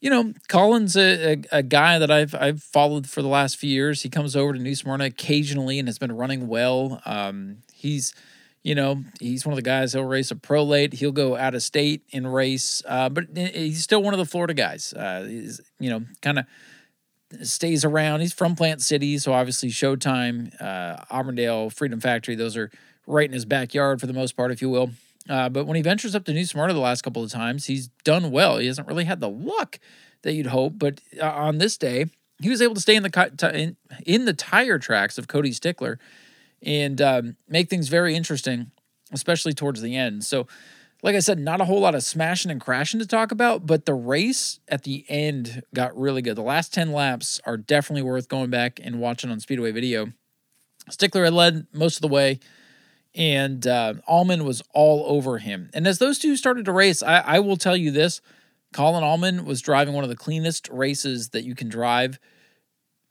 you know Colin's a, a, a, guy that I've I've followed for the last few years. He comes over to New Smyrna occasionally and has been running well. Um, he's you know, he's one of the guys he'll race a pro late. He'll go out of state and race, uh, but he's still one of the Florida guys. Uh, he's, you know, kind of stays around. He's from Plant City, so obviously Showtime, uh, Auburndale, Freedom Factory, those are right in his backyard for the most part, if you will. Uh, but when he ventures up to New Smyrna the last couple of times, he's done well. He hasn't really had the luck that you'd hope, but uh, on this day, he was able to stay in the in, in the tire tracks of Cody Stickler and um, make things very interesting, especially towards the end. So, like I said, not a whole lot of smashing and crashing to talk about, but the race at the end got really good. The last 10 laps are definitely worth going back and watching on Speedway video. Stickler had led most of the way, and uh, was all over him. And as those two started to race, I, I will tell you this Colin Allman was driving one of the cleanest races that you can drive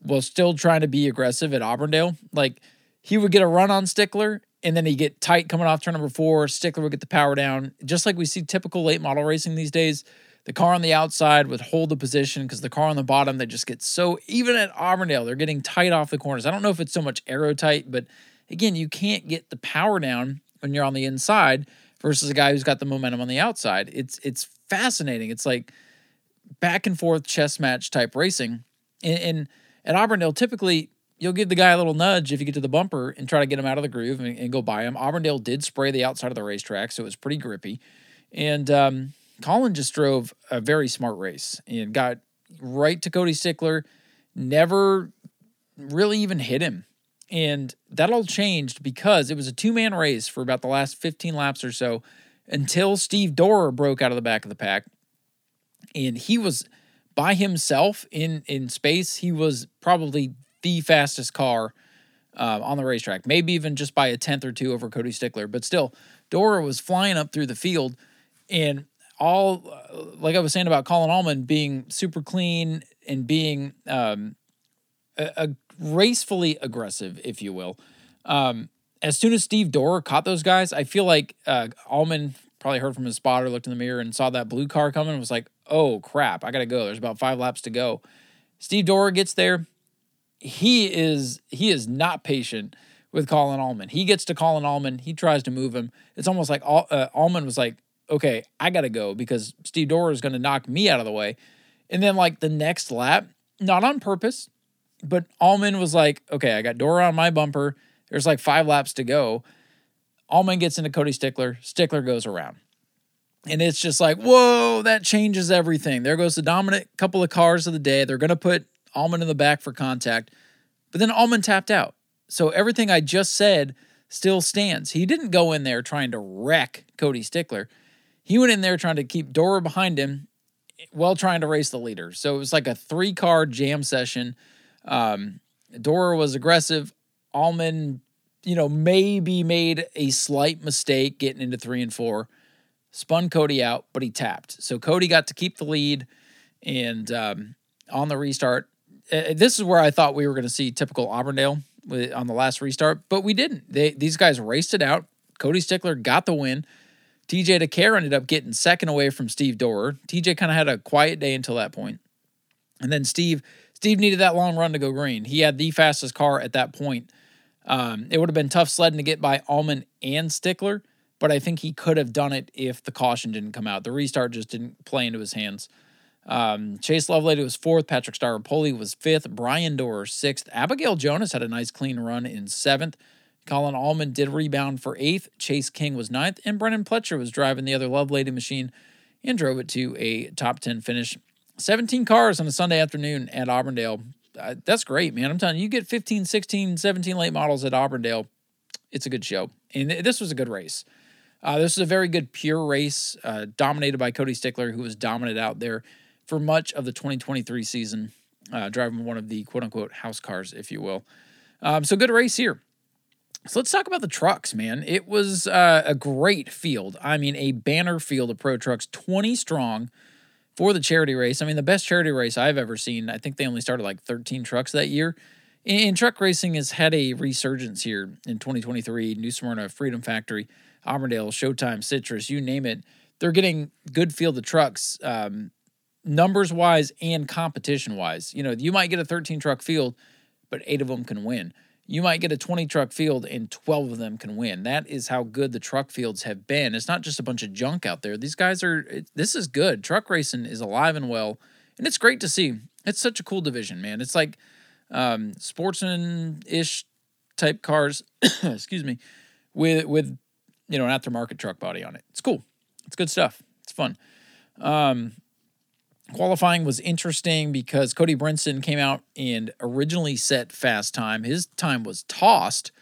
while still trying to be aggressive at Auburndale. Like, he would get a run on Stickler and then he'd get tight coming off turn number four. Stickler would get the power down. Just like we see typical late model racing these days, the car on the outside would hold the position because the car on the bottom, they just get so, even at Auburndale, they're getting tight off the corners. I don't know if it's so much aero tight, but again, you can't get the power down when you're on the inside versus a guy who's got the momentum on the outside. It's it's fascinating. It's like back and forth chess match type racing. And, and at Auburndale, typically you'll give the guy a little nudge if you get to the bumper and try to get him out of the groove and, and go by him. Auburndale did spray the outside of the racetrack, so it was pretty grippy. And um, Colin just drove a very smart race and got right to Cody Stickler, never really even hit him. And that all changed because it was a two man race for about the last 15 laps or so until Steve Dorer broke out of the back of the pack. And he was by himself in, in space. He was probably the fastest car uh, on the racetrack, maybe even just by a tenth or two over Cody Stickler. But still, Dorer was flying up through the field, and all uh, like I was saying about Colin Allman being super clean and being um, a, a racefully aggressive, if you will. Um, as soon as Steve Dorer caught those guys, I feel like uh, Allman probably heard from his spotter, looked in the mirror, and saw that blue car coming, and was like, "Oh crap, I gotta go." There's about five laps to go. Steve Dorer gets there he is he is not patient with Colin Allman. He gets to Colin Allman, he tries to move him. It's almost like uh, Allman was like, "Okay, I got to go because Steve Dorer is going to knock me out of the way." And then like the next lap, not on purpose, but Allman was like, "Okay, I got Dorer on my bumper. There's like 5 laps to go." Allman gets into Cody Stickler, Stickler goes around. And it's just like, whoa, that changes everything. There goes the dominant couple of cars of the day. They're going to put Allman in the back for contact, but then Allman tapped out. So everything I just said still stands. He didn't go in there trying to wreck Cody Stickler. He went in there trying to keep Dorer behind him while trying to race the leader. So it was like a three car jam session. Um, Dorer was aggressive. Allman, you know, maybe made a slight mistake getting into three and four. spun Cody out, but he tapped. So Cody got to keep the lead, and um, on the restart, uh, this is where I thought we were going to see typical Auburndale on the last restart, but we didn't. They these guys raced it out. Cody Stickler got the win. TJ DeCare ended up getting second away from Steve Dorer. TJ kind of had a quiet day until that point. And then Steve Steve needed that long run to go green. He had the fastest car at that point. Um, it would have been tough sledding to get by Allman and Stickler, but I think he could have done it if the caution didn't come out. The restart just didn't play into his hands. Um, Chase Lovelady was fourth. Patrick Staropoli was fifth. Brian Dorer sixth. Abigail Jonas had a nice clean run in seventh. Colin Allman did rebound for eighth. Chase King was ninth. And Brennan Pletcher was driving the other Lovelady machine and drove it to a top 10 finish. 17 cars on a Sunday afternoon at Auburndale. Uh, that's great, man. I'm telling you, you get 15, 16, 17 late models at Auburndale. It's a good show. And this was a good race. Uh, this was a very good pure race, uh, dominated by Cody Stickler, who was dominant out there for much of the 2023 season, uh, driving one of the quote unquote house cars, if you will. Um, so good race here. So let's talk about the trucks, man. It was uh, a great field. I mean, a banner field of pro trucks, 20 strong for the charity race. I mean, the best charity race I've ever seen. I think they only started like 13 trucks that year. And truck racing has had a resurgence here in 2023. New Smyrna, Freedom Factory, Auburndale, Showtime, Citrus, you name it. They're getting good field of trucks, um, numbers wise and competition wise. You know, you might get a 13 truck field, but eight of them can win you might get a 20 truck field and 12 of them can win. That is how good the truck fields have been. It's not just a bunch of junk out there. These guys are, it, this is good. Truck racing is alive and well, and it's great to see. It's such a cool division, man. It's like um, sportsman ish type cars, excuse me, with, with, you know, an aftermarket truck body on it. It's cool. It's good stuff. It's fun. Um, Qualifying was interesting because Cody Brinson came out and originally set fast time. His time was tossed.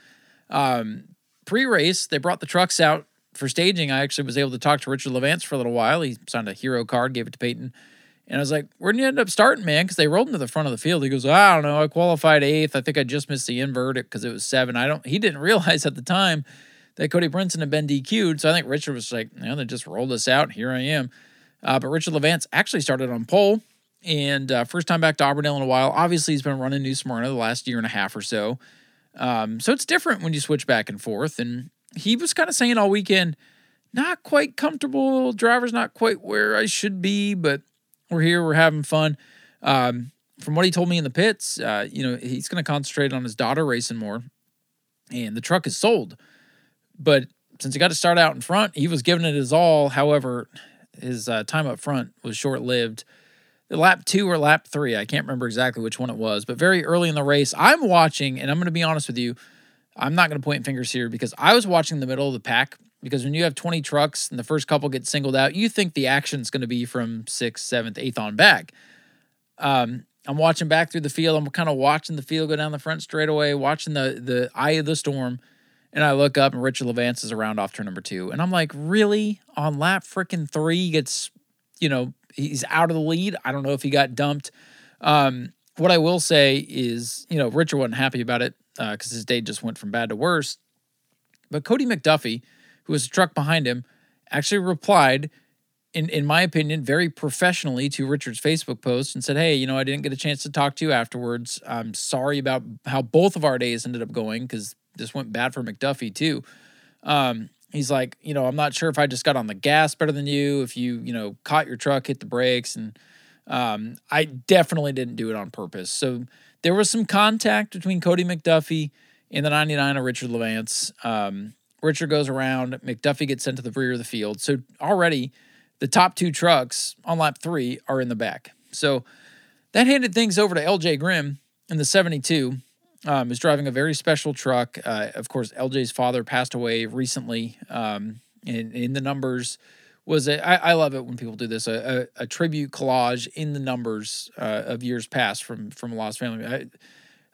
Um, Pre race, they brought the trucks out for staging. I actually was able to talk to Richard Levance for a little while. He signed a hero card, gave it to Peyton. And I was like, where did you end up starting, man? Because they rolled into the front of the field. He goes, I don't know. I qualified eighth. I think I just missed the invert because it was seven. I don't, he didn't realize at the time that Cody Brinson had been DQ'd. So I think Richard was like, know, they just rolled us out. Here I am. Uh, but Richard Levance actually started on pole and uh, first time back to Auburndale in a while. Obviously, he's been running New Smyrna the last year and a half or so. Um, so it's different when you switch back and forth. And he was kind of saying all weekend, not quite comfortable. Driver's not quite where I should be, but we're here. We're having fun. Um, from what he told me in the pits, uh, you know, he's going to concentrate on his daughter racing more. And the truck is sold. But since he got to start out in front, he was giving it his all. However, his uh, time up front was short lived. Lap two or lap three, I can't remember exactly which one it was, but very early in the race, I'm watching, and I'm going to be honest with you, I'm not going to point fingers here because I was watching the middle of the pack. Because when you have 20 trucks and the first couple get singled out, you think the action's going to be from sixth, seventh, eighth on back. Um, I'm watching back through the field. I'm kind of watching the field go down the front straightaway, watching the the eye of the storm. And I look up and Richard Levance is around off turn number two. And I'm like, really? On lap freaking three, he gets, you know, he's out of the lead. I don't know if he got dumped. Um, what I will say is, you know, Richard wasn't happy about it because uh, his day just went from bad to worse. But Cody McDuffie, who was a truck behind him, actually replied, in, in my opinion, very professionally to Richard's Facebook post and said, Hey, you know, I didn't get a chance to talk to you afterwards. I'm sorry about how both of our days ended up going because this went bad for McDuffie too. Um, he's like, you know, I'm not sure if I just got on the gas better than you, if you, you know, caught your truck, hit the brakes, and um, I definitely didn't do it on purpose. So there was some contact between Cody McDuffie and the 99 of Richard Levance. Um, Richard goes around, McDuffie gets sent to the rear of the field. So already the top two trucks on lap three are in the back. So that handed things over to LJ Grimm in the 72 um, is driving a very special truck. Uh, of course, LJ's father passed away recently. Um, in, the numbers was a, I, I love it when people do this a, a, a tribute collage in the numbers uh, of years past from from a lost family. I,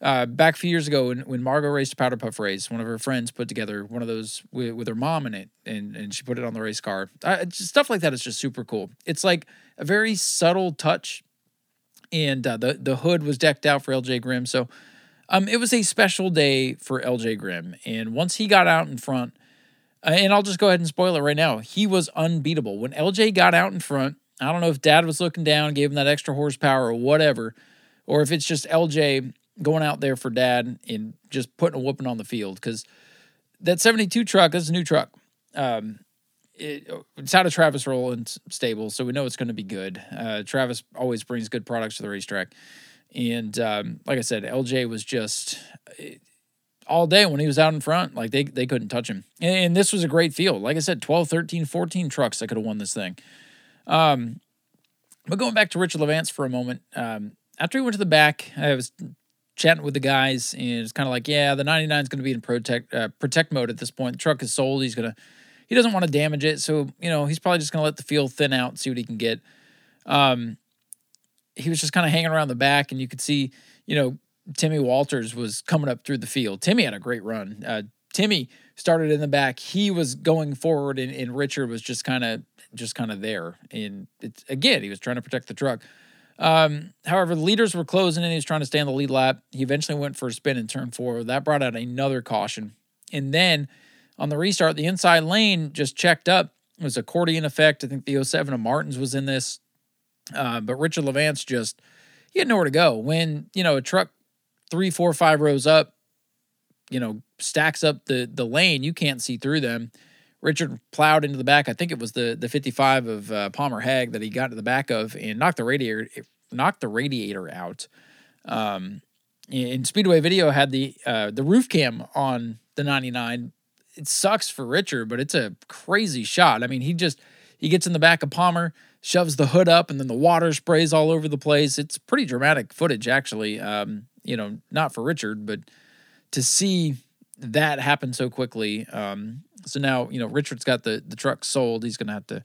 uh, back a few years ago when, when Margot raced a powder puff race, one of her friends put together one of those with, with her mom in it, and and she put it on the race car. I, stuff like that is just super cool. It's like a very subtle touch, and uh, the the hood was decked out for LJ Grimm, so um, it was a special day for LJ Grimm, and once he got out in front, Uh, and I'll just go ahead and spoil it right now. He was unbeatable. When LJ got out in front, I don't know if dad was looking down, gave him that extra horsepower or whatever, or if it's just LJ going out there for dad and just putting a whooping on the field. Because that 72 truck is a new truck. Um, it, it's out of Travis Rowland's stable, so we know it's going to be good. Uh, Travis always brings good products to the racetrack. And um, like I said, LJ was just all day when he was out in front. Like they, they couldn't touch him. And, and this was a great field. Like I said, 12, 13, 14 trucks that could have won this thing. Um, but going back to Richard Levance for a moment, um, after he went to the back, I was chatting with the guys, and it's kind of like, yeah, the 99 is going to be in protect uh, protect mode at this point. The truck is sold. He's gonna he doesn't want to damage it, so you know he's probably just going to let the field thin out see what he can get. Um, he was just kind of hanging around the back, and you could see, you know, Timmy Walters was coming up through the field. Timmy had a great run. Uh, Timmy started in the back. He was going forward, and, and Richard was just kind of just kind of there. And it's again, he was trying to protect the truck. Um, however, the leaders were closing and he was trying to stay on the lead lap. He eventually went for a spin in turn four. That brought out another caution. And then on the restart, the inside lane just checked up. It was accordion effect. I think the 07 of Martins was in this. Uh, but Richard Levance just, he had nowhere to go. When, you know, a truck three, four, five rows up, you know, stacks up the the lane, you can't see through them. Richard plowed into the back. I think it was the the 55 of uh, Palmer Hag that he got to the back of and knocked the radiator knocked the radiator out. Um, Speedway Video had the uh, the roof cam on the 99. It sucks for Richard, but it's a crazy shot. I mean, he just he gets in the back of Palmer, shoves the hood up, and then the water sprays all over the place. It's pretty dramatic footage, actually. Um, you know, not for Richard, but to see that happen so quickly. Um, so now, you know, Richard's got the the truck sold. He's going to have to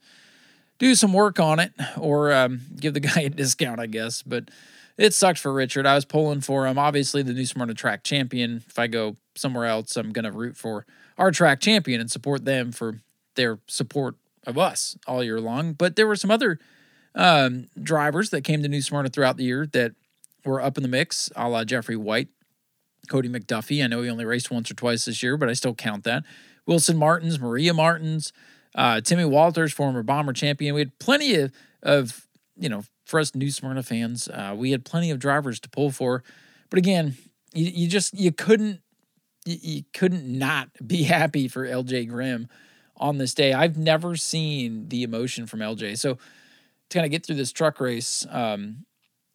do some work on it or um, give the guy a discount, I guess. But it sucked for Richard. I was pulling for him. Obviously, the new Smyrna track champion. If I go somewhere else, I'm going to root for our track champion and support them for their support of us all year long. But there were some other um, drivers that came to New Smyrna throughout the year that were up in the mix, a la Jeffrey White, Cody McDuffie. I know he only raced once or twice this year, but I still count that. Wilson Martins, Maria Martins, uh, Timmy Walters, former bomber champion. We had plenty of, of you know, for us New Smyrna fans, uh, we had plenty of drivers to pull for. But again, you, you just you couldn't you, you couldn't not be happy for LJ Grimm on this day. I've never seen the emotion from LJ. So to kind of get through this truck race, um,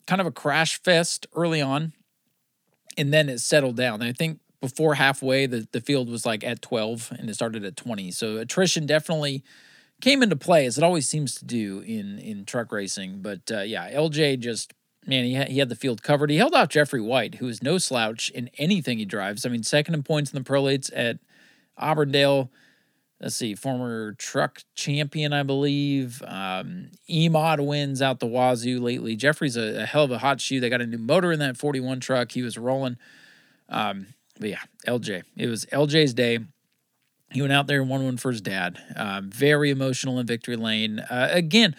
kind of a crash fest early on, and then it settled down. And I think before halfway, the, the field was like at 12 and it started at 20. So attrition definitely came into play as it always seems to do in, in truck racing. But uh, yeah, LJ just, man, he had, he had the field covered. He held off Jeffrey White, who is no slouch in anything he drives. I mean, second in points in the prolates at Auburndale. Let's see, former truck champion, I believe. Um, Emod wins out the wazoo lately. Jeffrey's a, a hell of a hot shoe. They got a new motor in that 41 truck. He was rolling. Um, but yeah, LJ. It was LJ's day. He went out there and won one for his dad. Uh, very emotional in victory lane. Uh, again,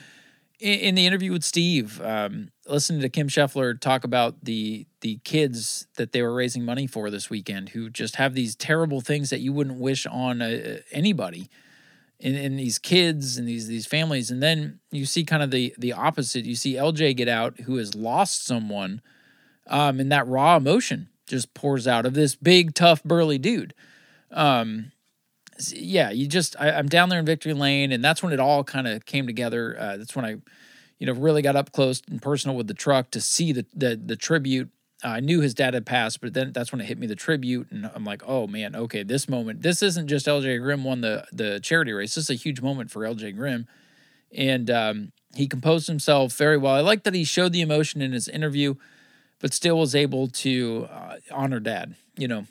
in, in, the interview with Steve, um, listening to Kim Scheffler talk about the the kids that they were raising money for this weekend, who just have these terrible things that you wouldn't wish on uh, anybody. In, in these kids and these these families, and then you see kind of the the opposite. You see LJ get out, who has lost someone, um, in that raw emotion just pours out of this big, tough, burly dude. Um, yeah, you just I, am down there in Victory Lane, and that's when it all kind of came together. Uh, that's when I, you know, really got up close and personal with the truck to see the the, the tribute. Uh, I knew his dad had passed, but then that's when it hit me the tribute, and I'm like, oh man, okay, this moment, this isn't just LJ Grimm won the the charity race. This is a huge moment for LJ Grimm, and um, he composed himself very well. I like that he showed the emotion in his interview but still was able to uh, honor dad, you know,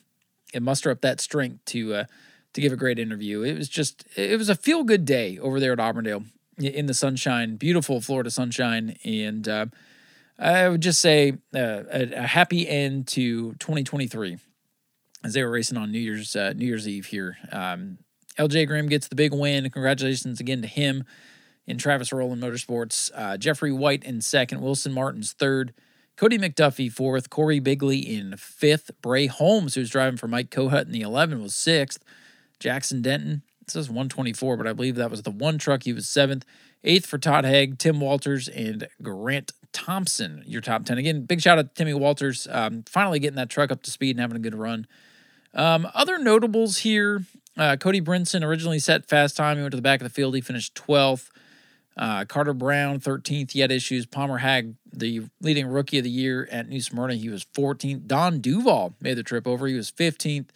and muster up that strength to uh, to give a great interview. It was just it was a feel good day over there at Auburndale in the sunshine, beautiful Florida sunshine, and uh, I would just say uh, a, a, happy end to 2023 as they were racing on New Year's uh, New Year's Eve here. Um, LJ Grimm gets the big win. Congratulations again to him in Travis Rowland Motorsports. Uh, Jeffrey White in second, Wilson Martins third. Cody McDuffie fourth, Corey Bigley in fifth, Bray Holmes, who's driving for Mike Kohut in the 11, was sixth, Jackson Denton It says 124, but I believe that was the one truck. He was seventh. Eighth for Todd Haig, Tim Walters, and Grant Thompson, your top 10. Again, big shout out to Timmy Walters, um, finally getting that truck up to speed and having a good run. Um, other notables here uh, Cody Brinson originally set fast time. He went to the back of the field. He finished 12th. Uh, Carter Brown, 13th. He had issues. Palmer Hag, the leading rookie of the year at New Smyrna, he was 14th. Don Duval made the trip over. He was 15th.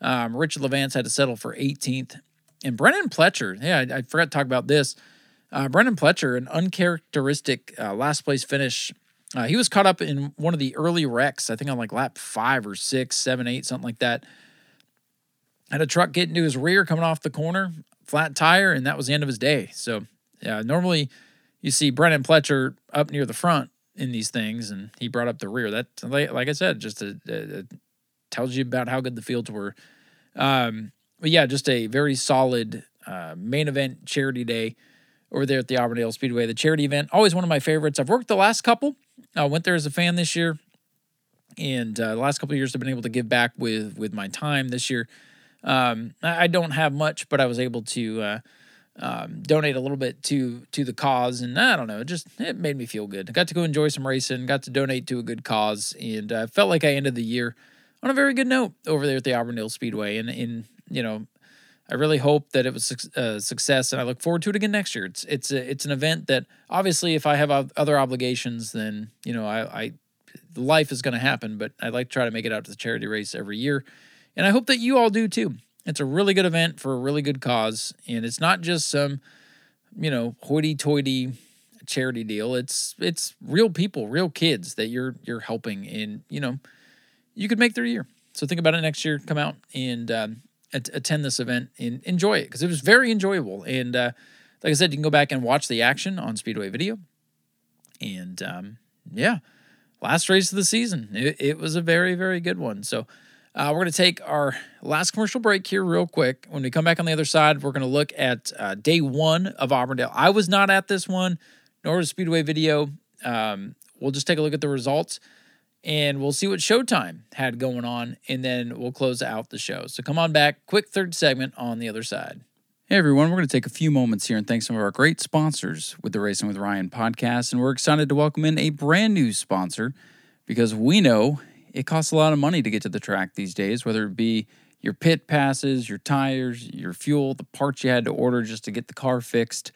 Um, Richard Levance had to settle for 18th. And Brennan Pletcher, yeah, I, I forgot to talk about this. Uh, Brennan Pletcher, an uncharacteristic uh, last place finish. Uh, he was caught up in one of the early wrecks, I think on like lap five or six, seven, eight, something like that. Had a truck get into his rear coming off the corner, flat tire, and that was the end of his day. So, yeah, normally you see Brennan Pletcher up near the front in these things, and he brought up the rear. That, like I said, just a, a tells you about how good the fields were. Um, but yeah, just a very solid uh, main event charity day over there at the Auburndale Speedway. The charity event, always one of my favorites. I've worked the last couple. I went there as a fan this year, and uh, the last couple years I've been able to give back with with my time. This year, um, I don't have much, but I was able to uh, um, donate a little bit to to the cause, and I don't know, it just it made me feel good. I got to go enjoy some racing, got to donate to a good cause, and uh, felt like I ended the year on a very good note over there at the Auburndale Speedway. And in you know, I really hope that it was a uh, success, and I look forward to it again next year. It's it's a, it's an event that obviously, if I have other obligations, then you know, I, I life is going to happen. But I like to try to make it out to the charity race every year, and I hope that you all do too. It's a really good event for a really good cause, and it's not just some you know hoity-toity charity deal. It's it's real people, real kids that you're you're helping, and you know, you could make their year. So think about it next year. Come out and um, attend this event and enjoy it because it was very enjoyable. And uh, like I said, you can go back and watch the action on Speedway Video. And um, yeah, last race of the season. It, it, was a very, very good one. So uh, we're going to take our last commercial break here, real quick. When we come back on the other side, we're going to look at uh, day one of Auburndale. I was not at this one, nor was Speedway Video. Um, we'll just take a look at the results and we'll see what Showtime had going on, and then we'll close out the show. So come on back, quick third segment on the other side. Hey everyone, we're going to take a few moments here and thank some of our great sponsors with the Racing with Ryan podcast, and we're excited to welcome in a brand new sponsor because we know it costs a lot of money to get to the track these days, whether it be your pit passes, your tires, your fuel, the parts you had to order just to get the car fixed.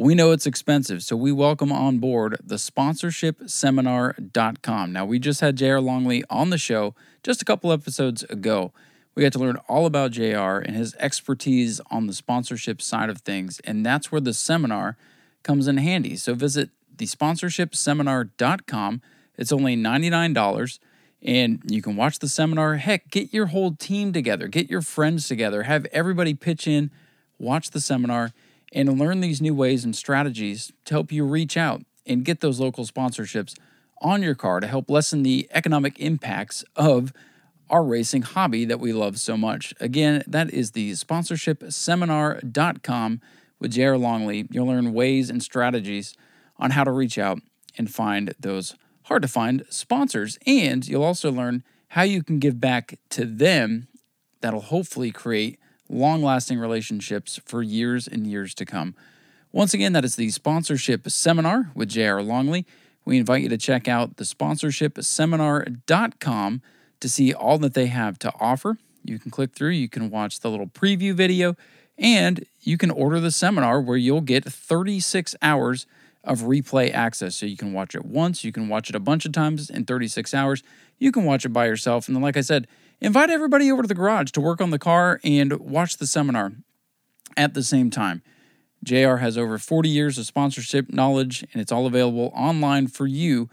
We know it's expensive, so we welcome on board the sponsorshipseminar.com. Now, we just had JR Longley on the show just a couple episodes ago. We got to learn all about JR and his expertise on the sponsorship side of things, and that's where the seminar comes in handy. So visit the sponsorshipseminar.com. It's only $99 and you can watch the seminar. Heck, get your whole team together, get your friends together, have everybody pitch in, watch the seminar and learn these new ways and strategies to help you reach out and get those local sponsorships on your car to help lessen the economic impacts of our racing hobby that we love so much. Again, that is the sponsorshipseminar.com with JR Longley. You'll learn ways and strategies on how to reach out and find those hard to find sponsors. And you'll also learn how you can give back to them that'll hopefully create long lasting relationships for years and years to come. Once again, that is the sponsorship seminar with J.R. Longley. We invite you to check out the sponsorshipseminar.com to see all that they have to offer. You can click through, you can watch the little preview video, and you can order the seminar where you'll get 36 hours of replay access. So you can watch it once, you can watch it a bunch of times in 36 hours, you can watch it by yourself. And then, like I said, Invite everybody over to the garage to work on the car and watch the seminar at the same time. JR has over 40 years of sponsorship knowledge, and it's all available online for you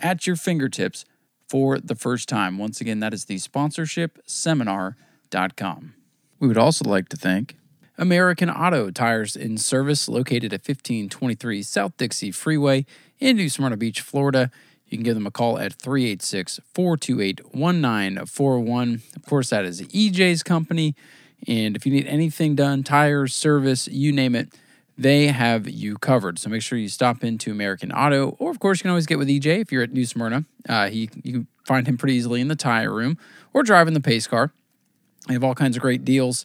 at your fingertips for the first time. Once again, that is the sponsorshipseminar.com. We would also like to thank American Auto Tires in Service, located at 1523 South Dixie Freeway in New Smyrna Beach, Florida. You can give them a call at 386 428 1941. Of course, that is EJ's company. And if you need anything done, tires, service, you name it, they have you covered. So make sure you stop into American Auto. Or, of course, you can always get with EJ if you're at New Smyrna. Uh, he, you can find him pretty easily in the tire room or driving the pace car. They have all kinds of great deals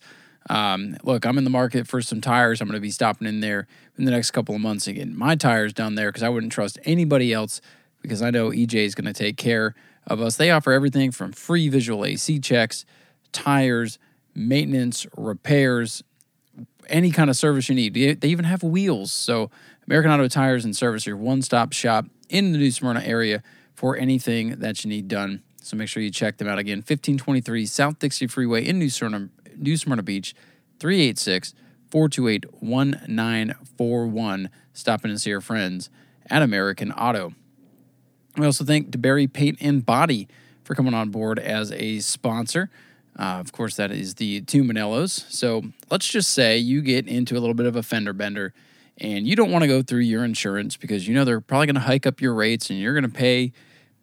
Um, look, I'm in the market for some tires. I'm going to be stopping in there in the next couple of months and getting my tires done there because I wouldn't trust anybody else because I know EJ is going to take care of us. They offer everything from free visual AC checks, tires, maintenance, repairs, any kind of service you need. They even have wheels. So, American Auto Tires and Service, your one stop shop in the New Smyrna area for anything that you need done. So, make sure you check them out again. 1523 South Dixie Freeway in New Smyrna, New Smyrna Beach, 386 428 1941. Stop in and see your friends at American Auto. We also thank DeBary Paint and Body for coming on board as a sponsor. Uh, of course, that is the two Manellos. So let's just say you get into a little bit of a fender bender and you don't want to go through your insurance because you know they're probably going to hike up your rates and you're going to pay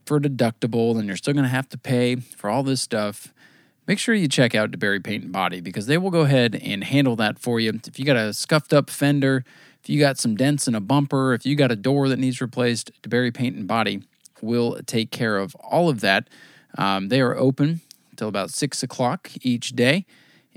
for a deductible and you're still going to have to pay for all this stuff. Make sure you check out DeBary Paint and Body because they will go ahead and handle that for you. If you got a scuffed up fender, if you got some dents in a bumper, if you got a door that needs replaced, DeBerry Paint and Body will take care of all of that. Um, they are open until about six o'clock each day,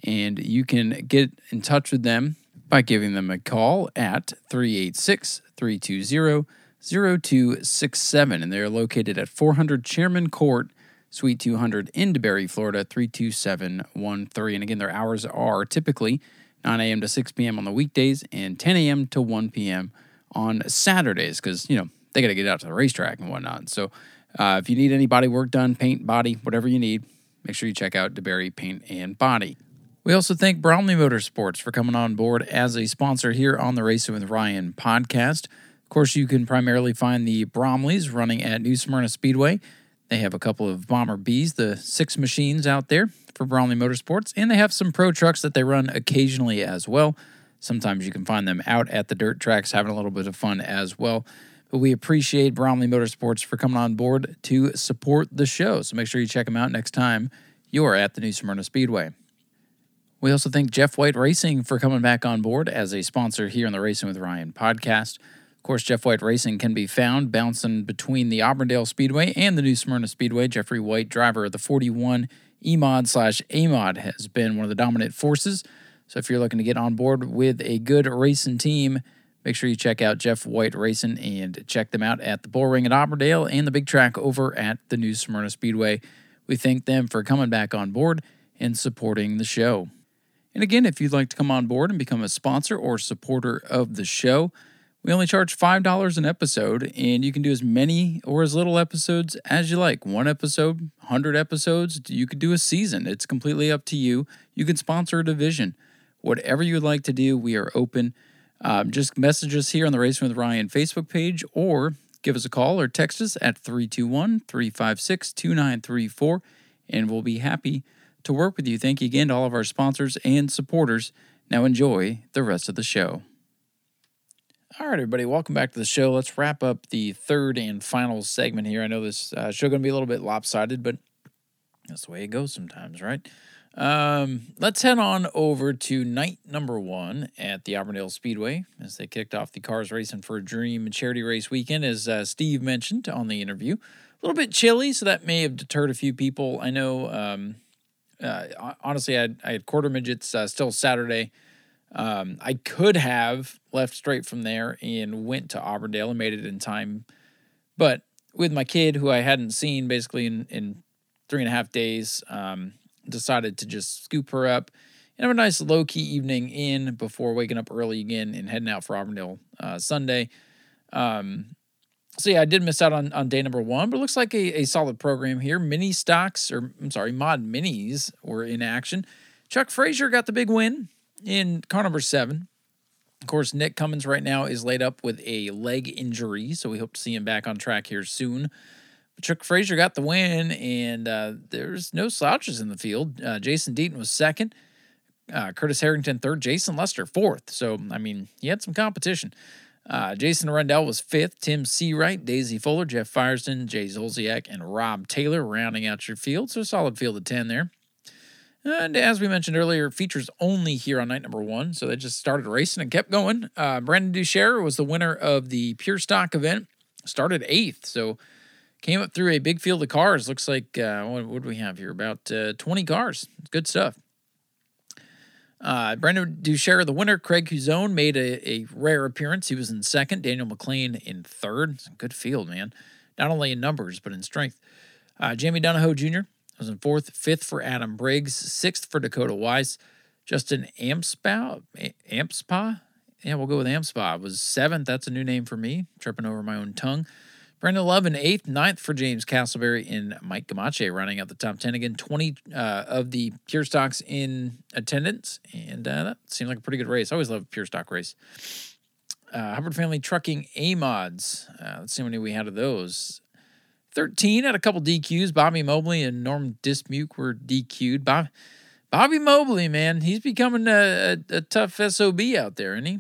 and you can get in touch with them by giving them a call at 386 320 0267. And they're located at 400 Chairman Court, Suite 200 in DeBary, Florida, 32713. And again, their hours are typically 9 a.m. to 6 p.m. on the weekdays and 10 a.m. to 1 p.m. on Saturdays because, you know, they got to get out to the racetrack and whatnot. So uh, if you need any body work done, paint, body, whatever you need, make sure you check out DeBary Paint and Body. We also thank Bromley Motorsports for coming on board as a sponsor here on the Racing with Ryan podcast. Of course, you can primarily find the Bromleys running at New Smyrna Speedway. They have a couple of Bomber Bs, the six machines out there for Bromley Motorsports, and they have some pro trucks that they run occasionally as well. Sometimes you can find them out at the dirt tracks having a little bit of fun as well. But we appreciate Bromley Motorsports for coming on board to support the show. So make sure you check them out next time you are at the New Smyrna Speedway. We also thank Jeff White Racing for coming back on board as a sponsor here on the Racing with Ryan podcast. Of course, Jeff White Racing can be found bouncing between the Auburndale Speedway and the New Smyrna Speedway. Jeffrey White, driver of the 41 E-Mod slash A-Mod, has been one of the dominant forces. So if you're looking to get on board with a good racing team, Make sure you check out Jeff White Racing and check them out at the Bull Ring at Auburndale and the big track over at the New Smyrna Speedway. We thank them for coming back on board and supporting the show. And again, if you'd like to come on board and become a sponsor or supporter of the show, we only charge $5 an episode, and you can do as many or as little episodes as you like. One episode, 100 episodes, you could do a season. It's completely up to you. You can sponsor a division. Whatever you would like to do, we are open. Um, just message us here on the Racing with Ryan Facebook page or give us a call or text us at 321 356 2934, and we'll be happy to work with you. Thank you again to all of our sponsors and supporters. Now enjoy the rest of the show. All right, everybody, welcome back to the show. Let's wrap up the third and final segment here. I know this uh, show going to be a little bit lopsided, but that's the way it goes sometimes, right? Um, let's head on over to night number one at the Auburndale Speedway as they kicked off the CARS Racing for a Dream and charity race weekend, as uh, Steve mentioned on the interview. A little bit chilly, so that may have deterred a few people. I know, um, uh, honestly, I had, I had quarter midgets uh, still Saturday. Um, I could have left straight from there and went to Auburndale and made it in time. But with my kid, who I hadn't seen basically in, in three and a half days, um, decided to just scoop her up and have a nice low key evening in before waking up early again and heading out for Auburndale uh, Sunday. Um, so yeah, I did miss out on, on day number one, but it looks like a, a solid program here. Mini stocks, or I'm sorry, mod minis were in action. Chuck Frazier got the big win in car number seven. Of course, Nick Cummins right now is laid up with a leg injury, so we hope to see him back on track here soon. Chuck Frazier got the win, and uh, there's no slouches in the field. Uh, Jason Deaton was second, uh, Curtis Harrington third, Jason Lester fourth. So, I mean, he had some competition. Uh, Jason Rundell was fifth, Tim Seawright, Daisy Fuller, Jeff Firestone, Jay Zolciak, and Rob Taylor rounding out your field. So, solid field of 10 there. And as we mentioned earlier, features only here on night number one. So they just started racing and kept going. Uh, Brandon Duchère was the winner of the pure stock event, started eighth. So Came up through a big field of cars. Looks like, uh, what, what do we have here? About uh, 20 cars. Good stuff. Uh, Brandon Duchère, the winner. Craig Cuzone made a, a rare appearance. He was in second. Daniel McLean in third. Good field, man. Not only in numbers, but in strength. Uh, Jamie Donahoe Jr. was in fourth. Fifth for Adam Briggs. Sixth for Dakota Weiss. Justin Ampspa. Ampspa? Yeah, we'll go with Ampspa. Was seventh. That's a new name for me. Tripping over my own tongue. Brandon Love in eighth, ninth for James Castleberry and Mike Gamache running out the top 10 again. 20 uh, of the pure stocks in attendance, and uh, that seemed like a pretty good race. I always love pure stock race. Uh, Hubbard Family Trucking A mods. Uh, let's see how many we had of those. 13 had a couple DQs. Bobby Mobley and Norm Dismuke were DQ'd. Bob, Bobby Mobley, man, he's becoming a, a, a tough SOB out there, isn't he?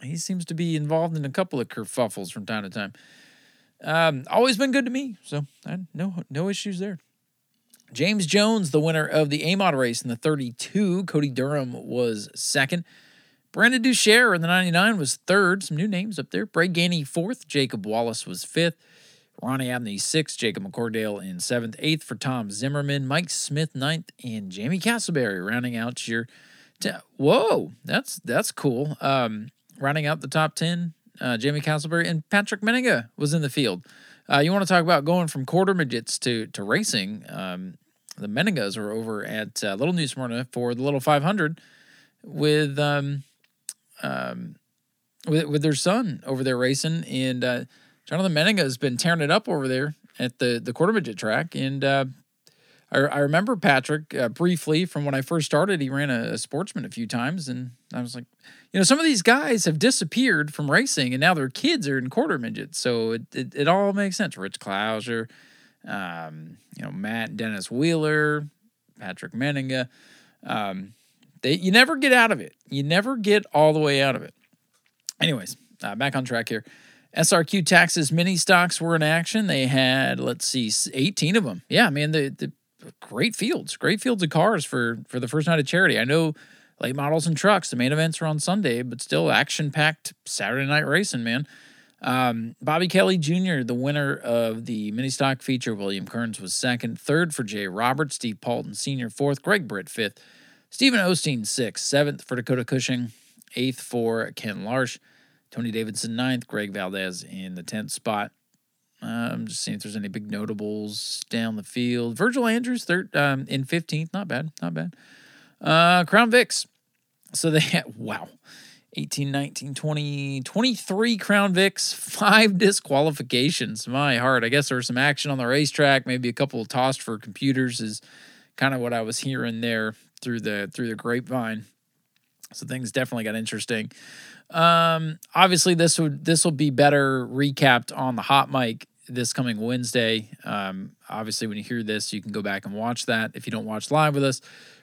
He seems to be involved in a couple of kerfuffles from time to time. Um, always been good to me, so no no issues there. James Jones, the winner of the AMOD race in the 32. Cody Durham was second. Brandon Duchère in the 99 was third. Some new names up there. Bray Gainey fourth. Jacob Wallace was fifth. Ronnie Abney sixth. Jacob McCordale in seventh. Eighth for Tom Zimmerman. Mike Smith ninth. And Jamie Castleberry rounding out your. T- Whoa, that's that's cool. Um, rounding out the top 10 uh, Jamie Castleberry, and Patrick Meninga was in the field. Uh, you want to talk about going from quarter midgets to to racing? Um, the Meningas are over at uh, Little New Smyrna for the Little 500 with um, um, with, with their son over there racing, and uh, Jonathan Meninga has been tearing it up over there at the the quarter midget track, and uh, I, I remember Patrick uh, briefly from when I first started. He ran a, a, sportsman a few times, and I was like, you know, some of these guys have disappeared from racing, and now their kids are in quarter midgets. So it it, it all makes sense. Rich Clouser, um, you know, Matt Dennis Wheeler, Patrick Meninga. Um, they you never get out of it. You never get all the way out of it. Anyways, uh, back on track here. SRQ Taxes mini stocks were in action. They had, let's see, 18 of them. Yeah, man, the, the great fields, great fields of cars for for the first night of charity. I know late models and trucks. The main events are on Sunday, but still action packed Saturday night racing, man. Um, Bobby Kelly Jr., the winner of the mini stock feature, William Kearns was second, third for Jay Roberts, Steve Paulton Sr. fourth, Greg Britt fifth, Stephen Osteen sixth, seventh for Dakota Cushing, eighth for Ken Larsh, Tony Davidson ninth, Greg Valdez in the tenth spot. I'm just seeing if there's any big notables down the field. Virgil Andrews, third um, in 15th. Not bad. Not bad. Uh, Crown Vics. So they had, wow, 18, 19, 20, 23 Crown Vics, five disqualifications. My heart. I guess there was some action on the racetrack. Maybe a couple of tossed for computers is kind of what I was hearing there through the through the grapevine. So things definitely got interesting. Um, obviously this would this will be better recapped on the hot mic this coming Wednesday. Um, obviously, when you hear this, you can go back and watch that if you don't watch live with us.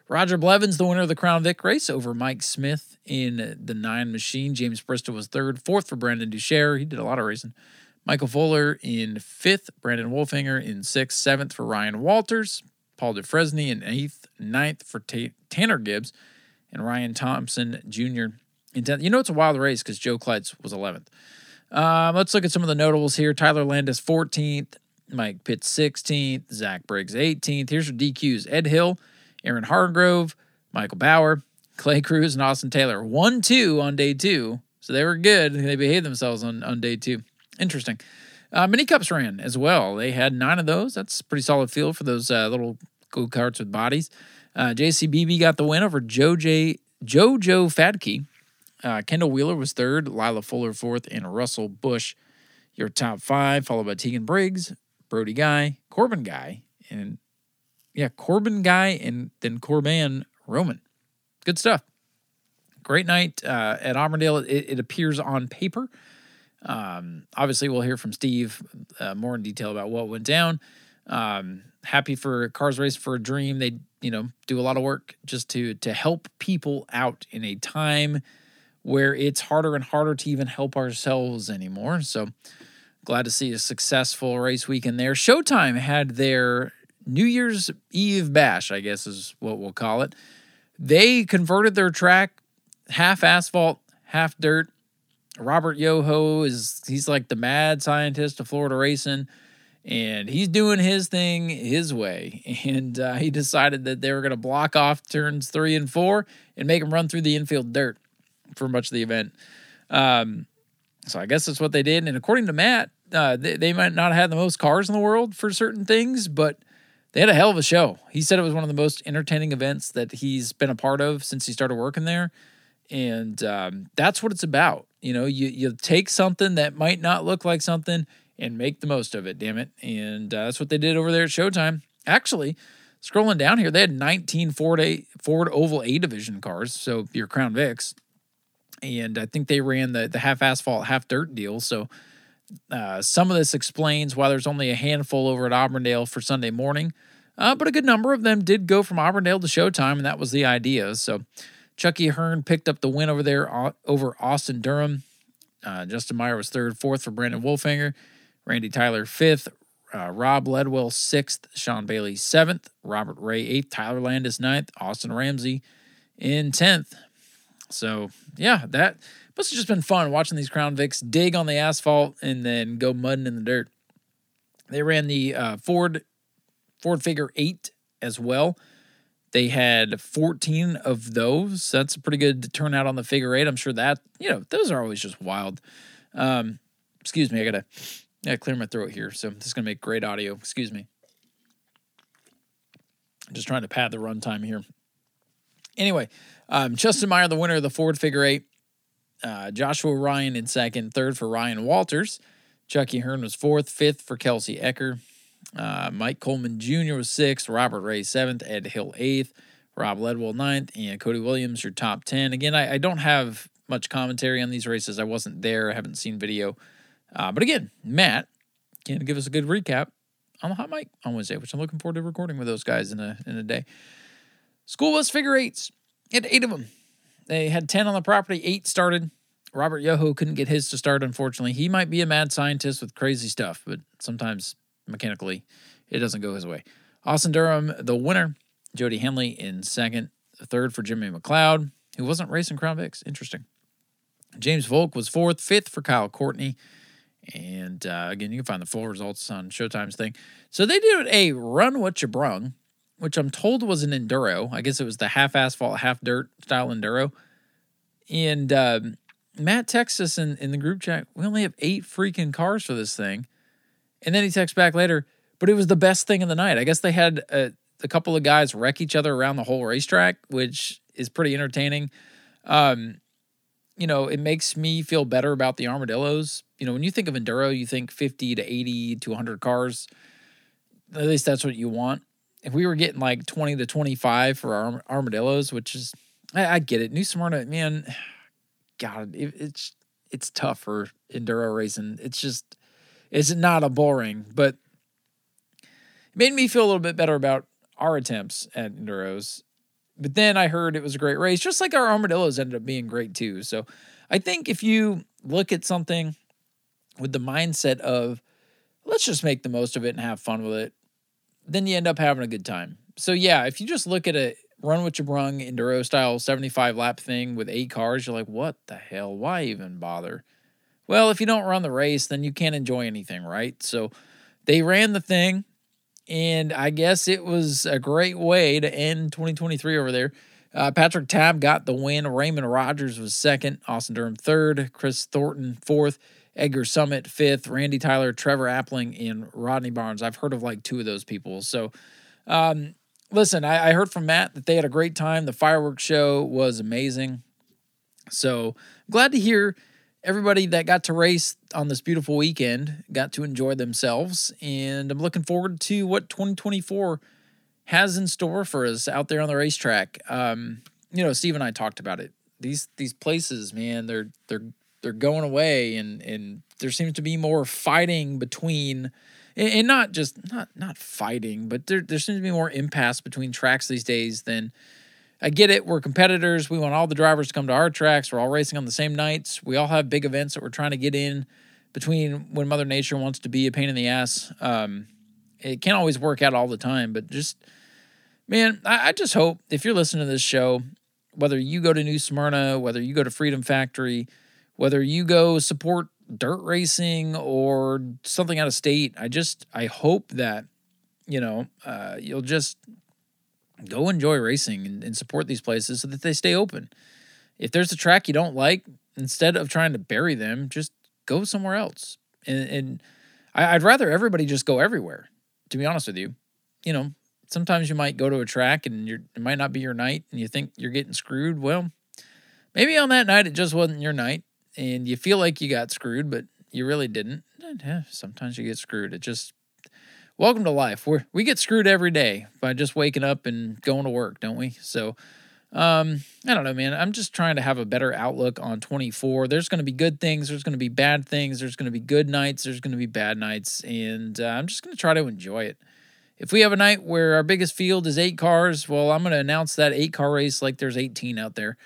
Roger Blevins, the winner of the Crown Vic race over Mike Smith in the nine machine. James Bristol was third, fourth for Brandon Duchère. He did a lot of racing. Michael Fuller in fifth, Brandon Wolfinger in sixth, seventh for Ryan Walters, Paul DeFresney in eighth, ninth for T- Tanner Gibbs, and Ryan Thompson Jr. in tenth. You know it's a wild race because Joe Kleitz was eleventh. Um, let's look at some of the notables here. Tyler Landis, 14th. Mike Pitts, 16th. Zach Briggs, 18th. Here's your DQs Ed Hill, Aaron Hargrove, Michael Bauer, Clay Cruz, and Austin Taylor. 1 2 on day two. So they were good. They behaved themselves on, on day two. Interesting. Uh, mini Cups ran as well. They had nine of those. That's pretty solid field for those uh, little go karts with bodies. Uh, JCBB got the win over Joe J. JoJo Fadkey. Uh, Kendall Wheeler was third, Lila Fuller fourth, and Russell Bush your top five, followed by Tegan Briggs, Brody Guy, Corbin Guy, and yeah, Corbin Guy, and then Corban Roman. Good stuff. Great night uh, at Auburndale. It, it, appears on paper. Um, obviously, we'll hear from Steve uh, more in detail about what went down. Um, happy for CARS Race for a Dream. They, you know, do a lot of work just to to help people out in a time where it's harder and harder to even help ourselves anymore. So glad to see a successful race weekend there. Showtime had their New Year's Eve bash, I guess is what we'll call it. They converted their track half asphalt, half dirt. Robert Yoho is he's like the mad scientist of Florida racing. and he's doing his thing his way. And uh, he decided that they were going to block off turns three and four and make him run through the infield dirt for much of the event. Um, so I guess that's what they did. And according to Matt, uh, they, they might not have had the most cars in the world for certain things, but they had a hell of a show. He said it was one of the most entertaining events that he's been a part of since he started working there. And um, that's what it's about. You know, you, you take something that might not look like something and make the most of it, damn it. And uh, that's what they did over there at Showtime. Actually, scrolling down here, they had 19 Ford, a, Ford Oval A division cars, so your Crown Vics. And I think they ran the, the half asphalt, half dirt deal. So uh, some of this explains why there's only a handful over at Auburndale for Sunday morning. Uh, but a good number of them did go from Auburndale to Showtime, and that was the idea. So Chucky Hearn picked up the win over there uh, over Austin Durham. Uh, Justin Meyer was third, fourth for Brandon Wolfinger. Randy Tyler fifth, uh, Rob Ledwell sixth, Sean Bailey seventh, Robert Ray eighth, Tyler Landis ninth, Austin Ramsey in tenth. So yeah, that must have just been fun watching these Crown Vics dig on the asphalt and then go mudding in the dirt. They ran the uh, Ford Ford Figure Eight as well. They had 14 of those. That's a pretty good turnout on the figure eight. I'm sure that, you know, those are always just wild. Um, excuse me, I gotta yeah, clear my throat here, so this is gonna make great audio. Excuse me. I'm just trying to pad the runtime here. Anyway, um, Justin Meyer, the winner of the Ford Figure Eight. Uh, Joshua Ryan in second, third for Ryan Walters. Chucky Hearn was fourth, fifth for Kelsey Ecker. Uh, Mike Coleman Jr. was sixth, Robert Ray seventh, Ed Hill eighth, Rob Ledwell ninth, and Cody Williams your top ten. Again, I, I don't have much commentary on these races. I wasn't there. I haven't seen video. Uh, but again, Matt can give us a good recap on the hot mic on Wednesday, which I'm looking forward to recording with those guys in a in a day. School bus figure eights. Had eight of them. They had ten on the property. Eight started. Robert Yoho couldn't get his to start, unfortunately. He might be a mad scientist with crazy stuff, but sometimes mechanically it doesn't go his way. Austin Durham, the winner. Jody Henley in second. Third for Jimmy McLeod, who wasn't racing Crown Vics. Interesting. James Volk was fourth. Fifth for Kyle Courtney. And uh, again, you can find the full results on Showtime's thing. So they did a run what you brung, which I'm told was an enduro. I guess it was the half asphalt, half dirt style enduro. And uh, Matt texts us in, in the group chat, we only have eight freaking cars for this thing. And then he texts back later, but it was the best thing of the night. I guess they had a, a couple of guys wreck each other around the whole racetrack, which is pretty entertaining. Um, you know, it makes me feel better about the armadillos. You know, when you think of enduro, you think 50 to 80 to 100 cars. At least that's what you want. If we were getting like 20 to 25 for our armadillos, which is, I, I get it. New Smyrna, man, God, it, it's it's tough for enduro racing. It's just, it's not a boring, but it made me feel a little bit better about our attempts at enduros but then I heard it was a great race, just like our armadillos ended up being great too. So I think if you look at something with the mindset of let's just make the most of it and have fun with it, then you end up having a good time. So yeah, if you just look at a run you brung enduro style 75 lap thing with eight cars, you're like, what the hell? Why even bother? Well, if you don't run the race, then you can't enjoy anything, right? So they ran the thing. And I guess it was a great way to end 2023 over there. Uh, Patrick Tabb got the win. Raymond Rogers was second. Austin Durham third. Chris Thornton fourth. Edgar Summit fifth. Randy Tyler, Trevor Appling, and Rodney Barnes. I've heard of like two of those people. So, um, listen, I, I heard from Matt that they had a great time. The fireworks show was amazing. So, glad to hear everybody that got to race on this beautiful weekend got to enjoy themselves. And I'm looking forward to what 2024 has in store for us out there on the racetrack. Um, you know, Steve and I talked about it. These these places, man, they're they're they're going away, and and there seems to be more fighting between, and, not just not not fighting, but there there seems to be more impasse between tracks these days than I get it. We're competitors. We want all the drivers to come to our tracks. We're all racing on the same nights. We all have big events that we're trying to get in between when Mother Nature wants to be a pain in the ass. Um, it can't always work out all the time, but just, man, I, I just hope if you're listening to this show, whether you go to New Smyrna, whether you go to Freedom Factory, whether you go support dirt racing or something out of state, I just I hope that you know uh, you'll just go enjoy racing and, and support these places so that they stay open. If there's a track you don't like, instead of trying to bury them, just go somewhere else. And, and I, I'd rather everybody just go everywhere. To be honest with you, you know, sometimes you might go to a track and you're, it might not be your night, and you think you're getting screwed. Well, maybe on that night it just wasn't your night, and you feel like you got screwed, but you really didn't. Sometimes you get screwed. It just welcome to life. We we get screwed every day by just waking up and going to work, don't we? So um, I don't know, man. I'm just trying to have a better outlook on 24. There's going to be good things. There's going to be bad things. There's going to be good nights. There's going to be bad nights, and uh, I'm just going to try to enjoy it. If we have a night where our biggest field is eight cars, well, I'm going to announce that eight car race like there's 18 out there,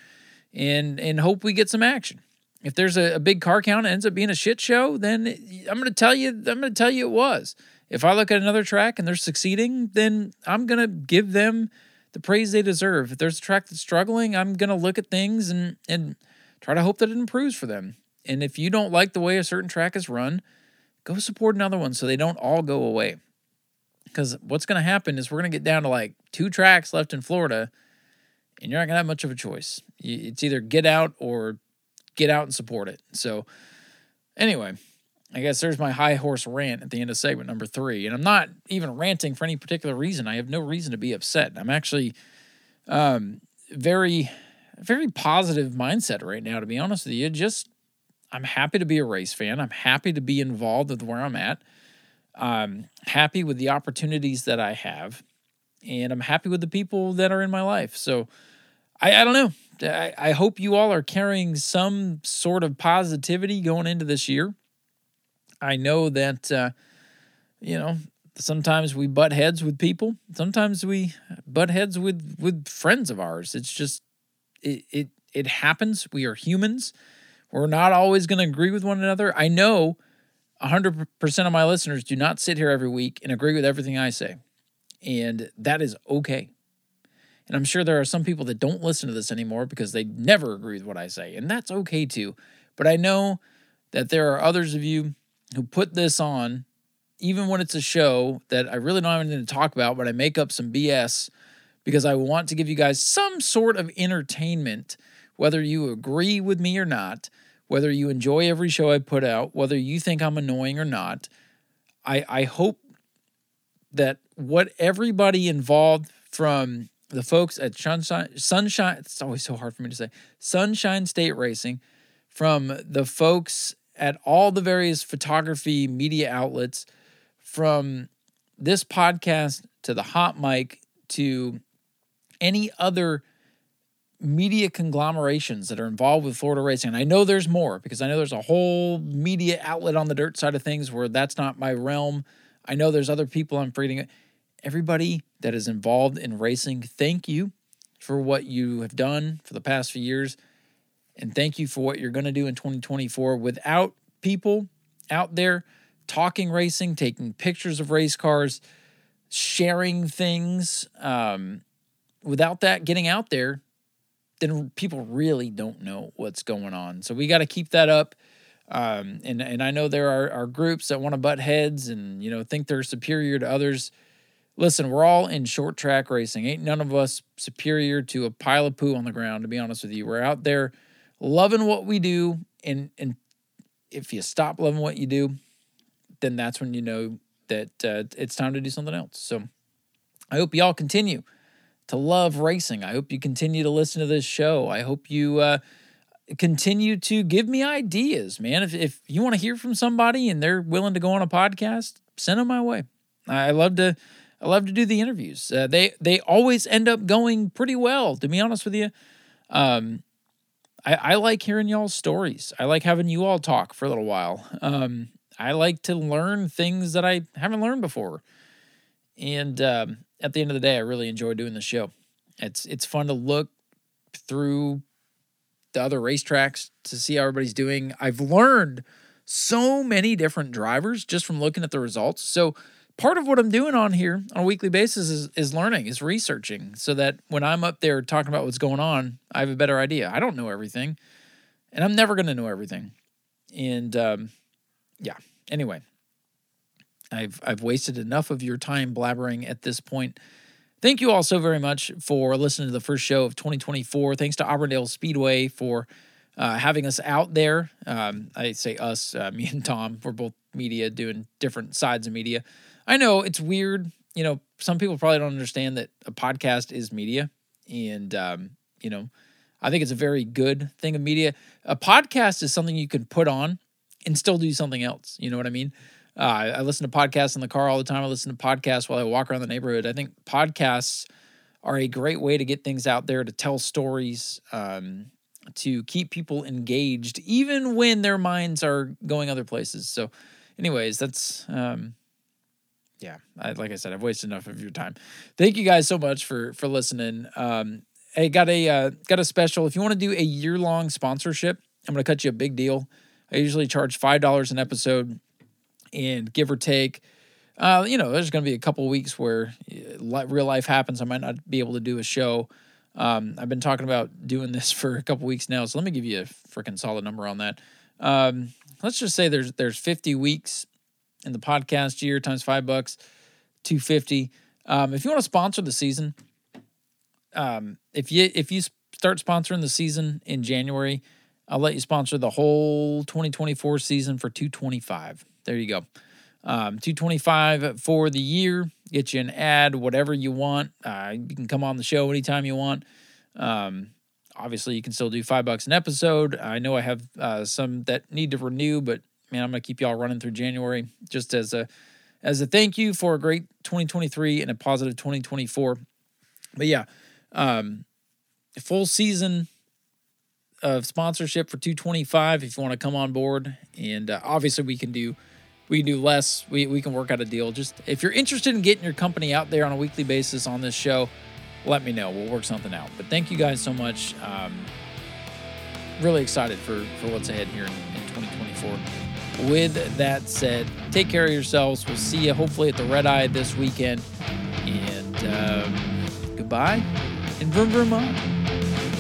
and and hope we get some action. If there's a, a big car count and ends up being a shit show, then I'm going to tell you. I'm going to tell you it was. If I look at another track and they're succeeding, then I'm going to give them the praise they deserve. If there's a track that's struggling, I'm gonna look at things and and try to hope that it improves for them. And if you don't like the way a certain track is run, go support another one so they don't all go away. Because what's gonna happen is we're gonna get down to like two tracks left in Florida, and you're not gonna have much of a choice. It's either get out or get out and support it. So anyway, I guess there's my high horse rant at the end of segment number three. And I'm not even ranting for any particular reason. I have no reason to be upset. I'm actually um, very, very positive mindset right now, to be honest with you. Just, I'm happy to be a race fan. I'm happy to be involved with where I'm at. I'm happy with the opportunities that I have. And I'm happy with the people that are in my life. So I, I don't know. I, I hope you all are carrying some sort of positivity going into this year. I know that, uh, you know, sometimes we butt heads with people. Sometimes we butt heads with with friends of ours. It's just it it it happens. We are humans. We're not always going to agree with one another. I know 100% of my listeners do not sit here every week and agree with everything I say. And that is okay. And I'm sure there are some people that don't listen to this anymore because they never agree with what I say. And that's okay too. But I know that there are others of you who put this on, even when it's a show that I really don't have anything to talk about, but I make up some BS because I want to give you guys some sort of entertainment, whether you agree with me or not, whether you enjoy every show I put out, whether you think I'm annoying or not. I, I hope that what everybody involved from the folks at Sunshine, Sunshine, it's always so hard for me to say, Sunshine State Racing, from the folks at all the various photography media outlets from this podcast to the hot mic to any other media conglomerations that are involved with Florida racing. And I know there's more because I know there's a whole media outlet on the dirt side of things where that's not my realm. I know there's other people I'm reading. Everybody that is involved in racing, thank you for what you have done for the past few years. And thank you for what you're going to do in 2024. Without people out there talking racing, taking pictures of race cars, sharing things, um, without that getting out there, then people really don't know what's going on. So we got to keep that up. Um, and and I know there are, are groups that want to butt heads and you know think they're superior to others. Listen, we're all in short track racing. Ain't none of us superior to a pile of poo on the ground. To be honest with you, we're out there loving what we do, and and if you stop loving what you do, then that's when you know that uh, it's time to do something else. So I hope y'all continue to love racing. I hope you continue to listen to this show. I hope you uh, continue to give me ideas, man. If, if you want to hear from somebody and they're willing to go on a podcast, send them my way. I love to. I love to do the interviews. Uh, they they always end up going pretty well. To be honest with you, um, I, I like hearing y'all's stories. I like having you all talk for a little while. Um, I like to learn things that I haven't learned before. And um, at the end of the day, I really enjoy doing the show. It's it's fun to look through the other racetracks to see how everybody's doing. I've learned so many different drivers just from looking at the results. So part of what I'm doing on here on a weekly basis is, is learning, is researching, so that when I'm up there talking about what's going on, I have a better idea. I don't know everything, and I'm never going to know everything. and um, yeah. Anyway, I've I've wasted enough of your time blabbering at this point. Thank you all so very much for listening to the first show of 2024. Thanks to Auburndale Speedway for uh, having us out there. Um, I say us, uh, me and Tom, we're both media doing different sides of media. I know it's weird. You know, some people probably don't understand that a podcast is media. And, um, you know, I think it's a very good thing of media. A podcast is something you can put on and still do something else. You know what I mean? Uh, I listen to podcasts in the car all the time. I listen to podcasts while I walk around the neighborhood. I think podcasts are a great way to get things out there, to tell stories, um, to keep people engaged, even when their minds are going other places. So, anyways, that's um, yeah. I, like I said, I've wasted enough of your time. Thank you guys so much for for listening. Um, hey, got a uh, got a special. If you want to do a year long sponsorship, I'm to cut you a big deal. I usually charge five dollars an episode and give or take. Uh, you know, there's going to be a couple weeks where uh, real life happens. I might not be able to do a show. Um, I've been talking about doing this for a couple weeks now, so let me give you a freaking solid number on that. Um, let's just say there's there's 50 weeks in the podcast year times five bucks, 250. Um, if you want to sponsor the season, um, if you if you start sponsoring the season in January, I'll let you sponsor the whole 2024 season for 225. There you go. Um, 225 for the year. Get you an ad, whatever you want. Uh, you can come on the show anytime you want. Um, obviously, you can still do five bucks an episode. I know I have uh, some that need to renew, but man, I'm gonna keep y'all running through January just as a as a thank you for a great 2023 and a positive 2024. But yeah, um, full season of sponsorship for 225 if you want to come on board, and uh, obviously we can do we can do less. We, we can work out a deal. Just if you're interested in getting your company out there on a weekly basis on this show, let me know. We'll work something out. But thank you guys so much. Um, really excited for, for what's ahead here in, in 2024. With that said, take care of yourselves. We'll see you hopefully at the Red Eye this weekend. And um, goodbye and vroom vroom on.